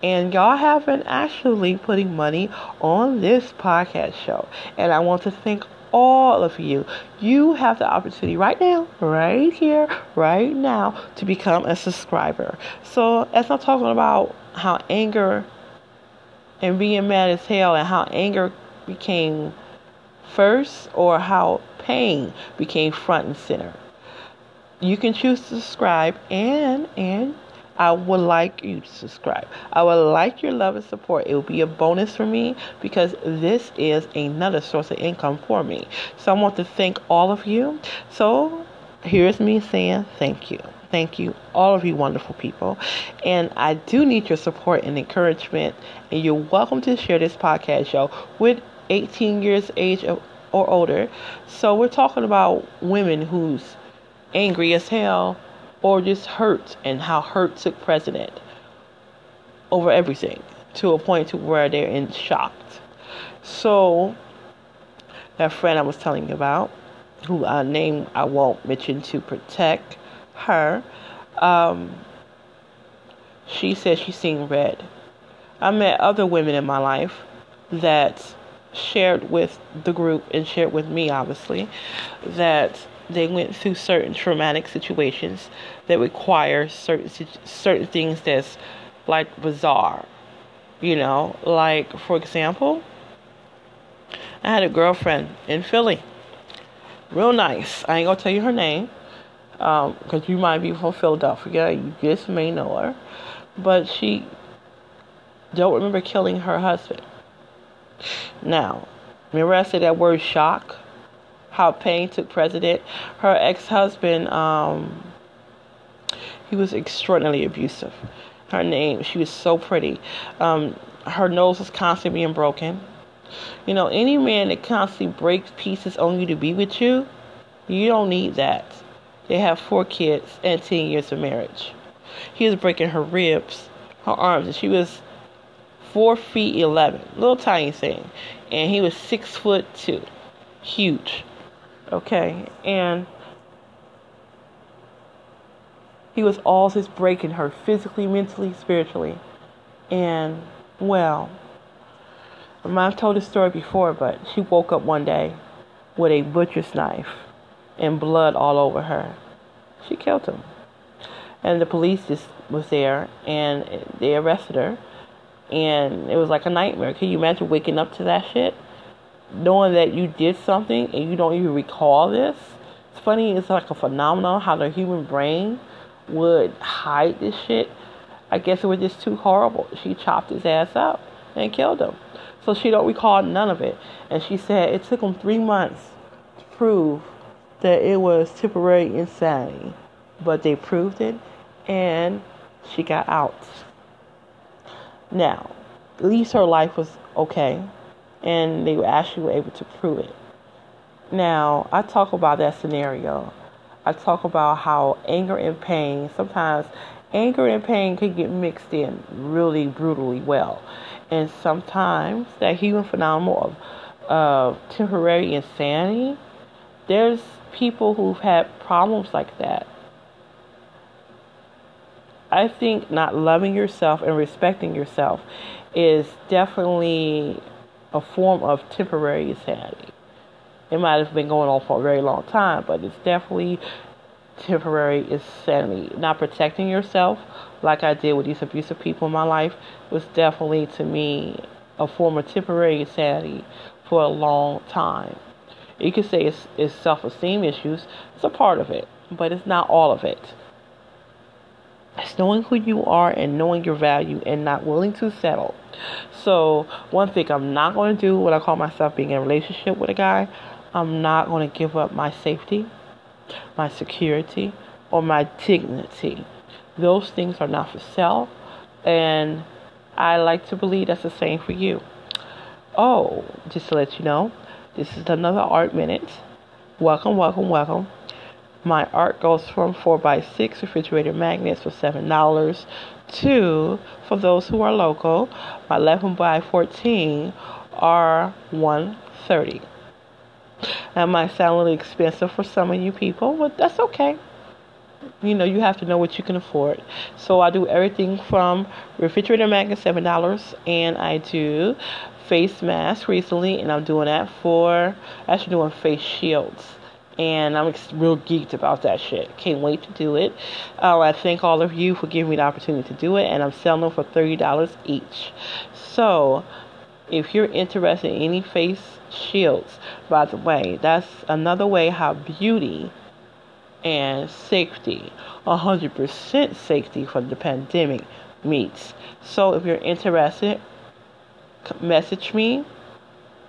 and y'all have been actually putting money on this podcast show. And I want to thank all of you. You have the opportunity right now, right here, right now, to become a subscriber. So, as I'm talking about how anger and being mad as hell, and how anger became first, or how pain became front and center. You can choose to subscribe and and I would like you to subscribe. I would like your love and support. It will be a bonus for me because this is another source of income for me. So I want to thank all of you. So here's me saying thank you. Thank you, all of you wonderful people. And I do need your support and encouragement. And you're welcome to share this podcast show with 18 years age or older. So we're talking about women who's angry as hell or just hurt and how hurt took precedent over everything to a point to where they're in shock. So that friend I was telling you about, who I name I won't mention to protect her, um, she said she's seen red. I met other women in my life that shared with the group and shared with me, obviously, that they went through certain traumatic situations that require certain certain things that's like bizarre. You know, like for example, I had a girlfriend in Philly, real nice. I ain't gonna tell you her name, because um, you might be from Philadelphia. You just may know her, but she don't remember killing her husband. Now, remember I said that word shock how pain took precedent. Her ex husband, um, he was extraordinarily abusive. Her name, she was so pretty. Um, her nose was constantly being broken. You know, any man that constantly breaks pieces on you to be with you, you don't need that. They have four kids and 10 years of marriage. He was breaking her ribs, her arms, and she was four feet 11, little tiny thing. And he was six foot two, huge. Okay, and he was all always breaking her physically, mentally, spiritually. And, well, I've told this story before, but she woke up one day with a butcher's knife and blood all over her. She killed him. And the police just was there and they arrested her. And it was like a nightmare. Can you imagine waking up to that shit? Knowing that you did something and you don't even recall this. It's funny, it's like a phenomenon how the human brain would hide this shit. I guess it was just too horrible. She chopped his ass up and killed him. So she don't recall none of it. And she said it took them three months to prove that it was temporary insanity. But they proved it and she got out. Now, at least her life was okay and they actually were able to prove it. Now, I talk about that scenario. I talk about how anger and pain, sometimes anger and pain can get mixed in really brutally well. And sometimes that human phenomenon of temporary insanity, there's people who've had problems like that. I think not loving yourself and respecting yourself is definitely a form of temporary insanity. It might have been going on for a very long time, but it's definitely temporary insanity. Not protecting yourself, like I did with these abusive people in my life, was definitely to me a form of temporary insanity for a long time. You could say it's, it's self esteem issues, it's a part of it, but it's not all of it. It's knowing who you are and knowing your value and not willing to settle. So, one thing I'm not going to do, what I call myself being in a relationship with a guy, I'm not going to give up my safety, my security, or my dignity. Those things are not for sale, and I like to believe that's the same for you. Oh, just to let you know, this is another art minute. Welcome, welcome, welcome. My art goes from 4x6 refrigerator magnets for $7 to, for those who are local, my 11x14 are 130 That might sound a little expensive for some of you people, but that's okay. You know, you have to know what you can afford. So I do everything from refrigerator magnets, $7, and I do face masks recently, and I'm doing that for, actually doing face shields and I'm real geeked about that shit. Can't wait to do it. Uh, I thank all of you for giving me the opportunity to do it, and I'm selling them for thirty dollars each. So, if you're interested in any face shields, by the way, that's another way how beauty and safety, 100% safety for the pandemic meets. So, if you're interested, message me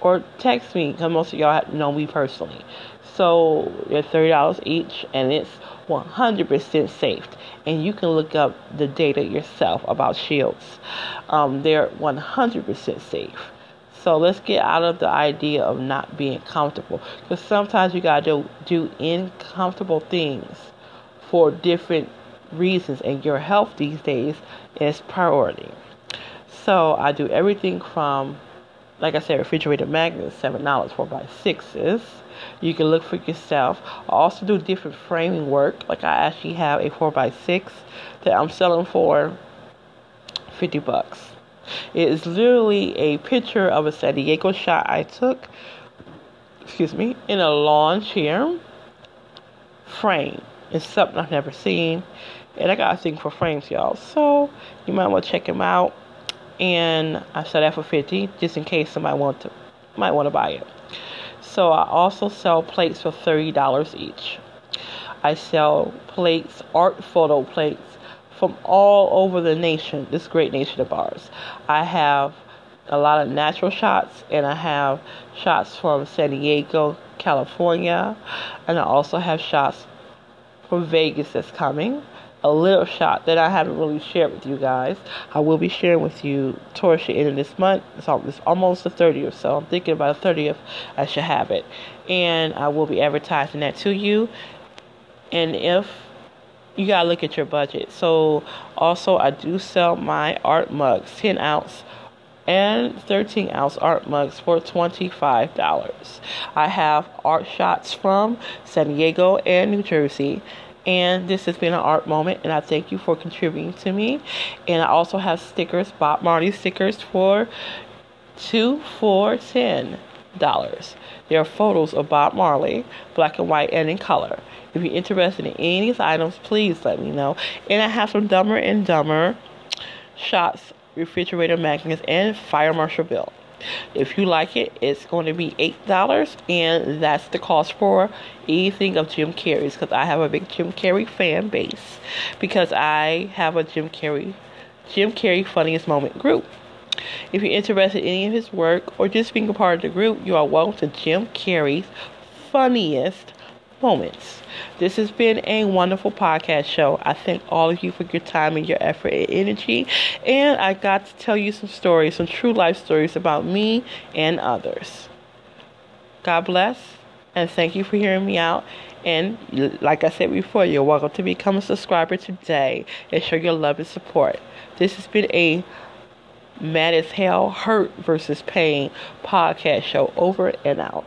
or text me because most of y'all know me personally. So they're thirty dollars each, and it's one hundred percent safe. And you can look up the data yourself about shields. Um, they're one hundred percent safe. So let's get out of the idea of not being comfortable, because sometimes you gotta do, do uncomfortable things for different reasons, and your health these days is priority. So I do everything from, like I said, refrigerator magnets, seven dollars, four by sixes you can look for yourself. I also do different framing work. Like I actually have a 4x6 that I'm selling for 50 bucks. It is literally a picture of a San Diego shot I took, excuse me, in a lawn chair frame. It's something I've never seen. And I got a thing for frames, y'all. So you might want to check them out. And I sell that for 50 just in case somebody want to might want to buy it. So I also sell plates for $30 each. I sell plates, art photo plates from all over the nation, this great nation of ours. I have a lot of natural shots and I have shots from San Diego, California, and I also have shots from Vegas that's coming a little shot that I haven't really shared with you guys. I will be sharing with you towards the end of this month. It's almost the 30th, so I'm thinking about the 30th I should have it. And I will be advertising that to you. And if you gotta look at your budget. So also I do sell my art mugs, 10 ounce and 13 ounce art mugs for $25. I have art shots from San Diego and New Jersey and this has been an art moment and i thank you for contributing to me. And i also have stickers bob marley stickers for two four ten dollars. There are photos of bob marley black and white and in color. If you're interested in any of these items please let me know. And i have some dumber and dumber shots refrigerator magnets and fire marshal bill. If you like it, it's going to be $8, and that's the cost for anything of Jim Carrey's because I have a big Jim Carrey fan base because I have a Jim Carrey Jim Carrey Funniest Moment group. If you're interested in any of his work or just being a part of the group, you are welcome to Jim Carrey's Funniest moments. This has been a wonderful podcast show. I thank all of you for your time and your effort and energy. And I got to tell you some stories, some true life stories about me and others. God bless. And thank you for hearing me out. And like I said before, you're welcome to become a subscriber today and show your love and support. This has been a Mad as Hell Hurt versus Pain podcast show. Over and out.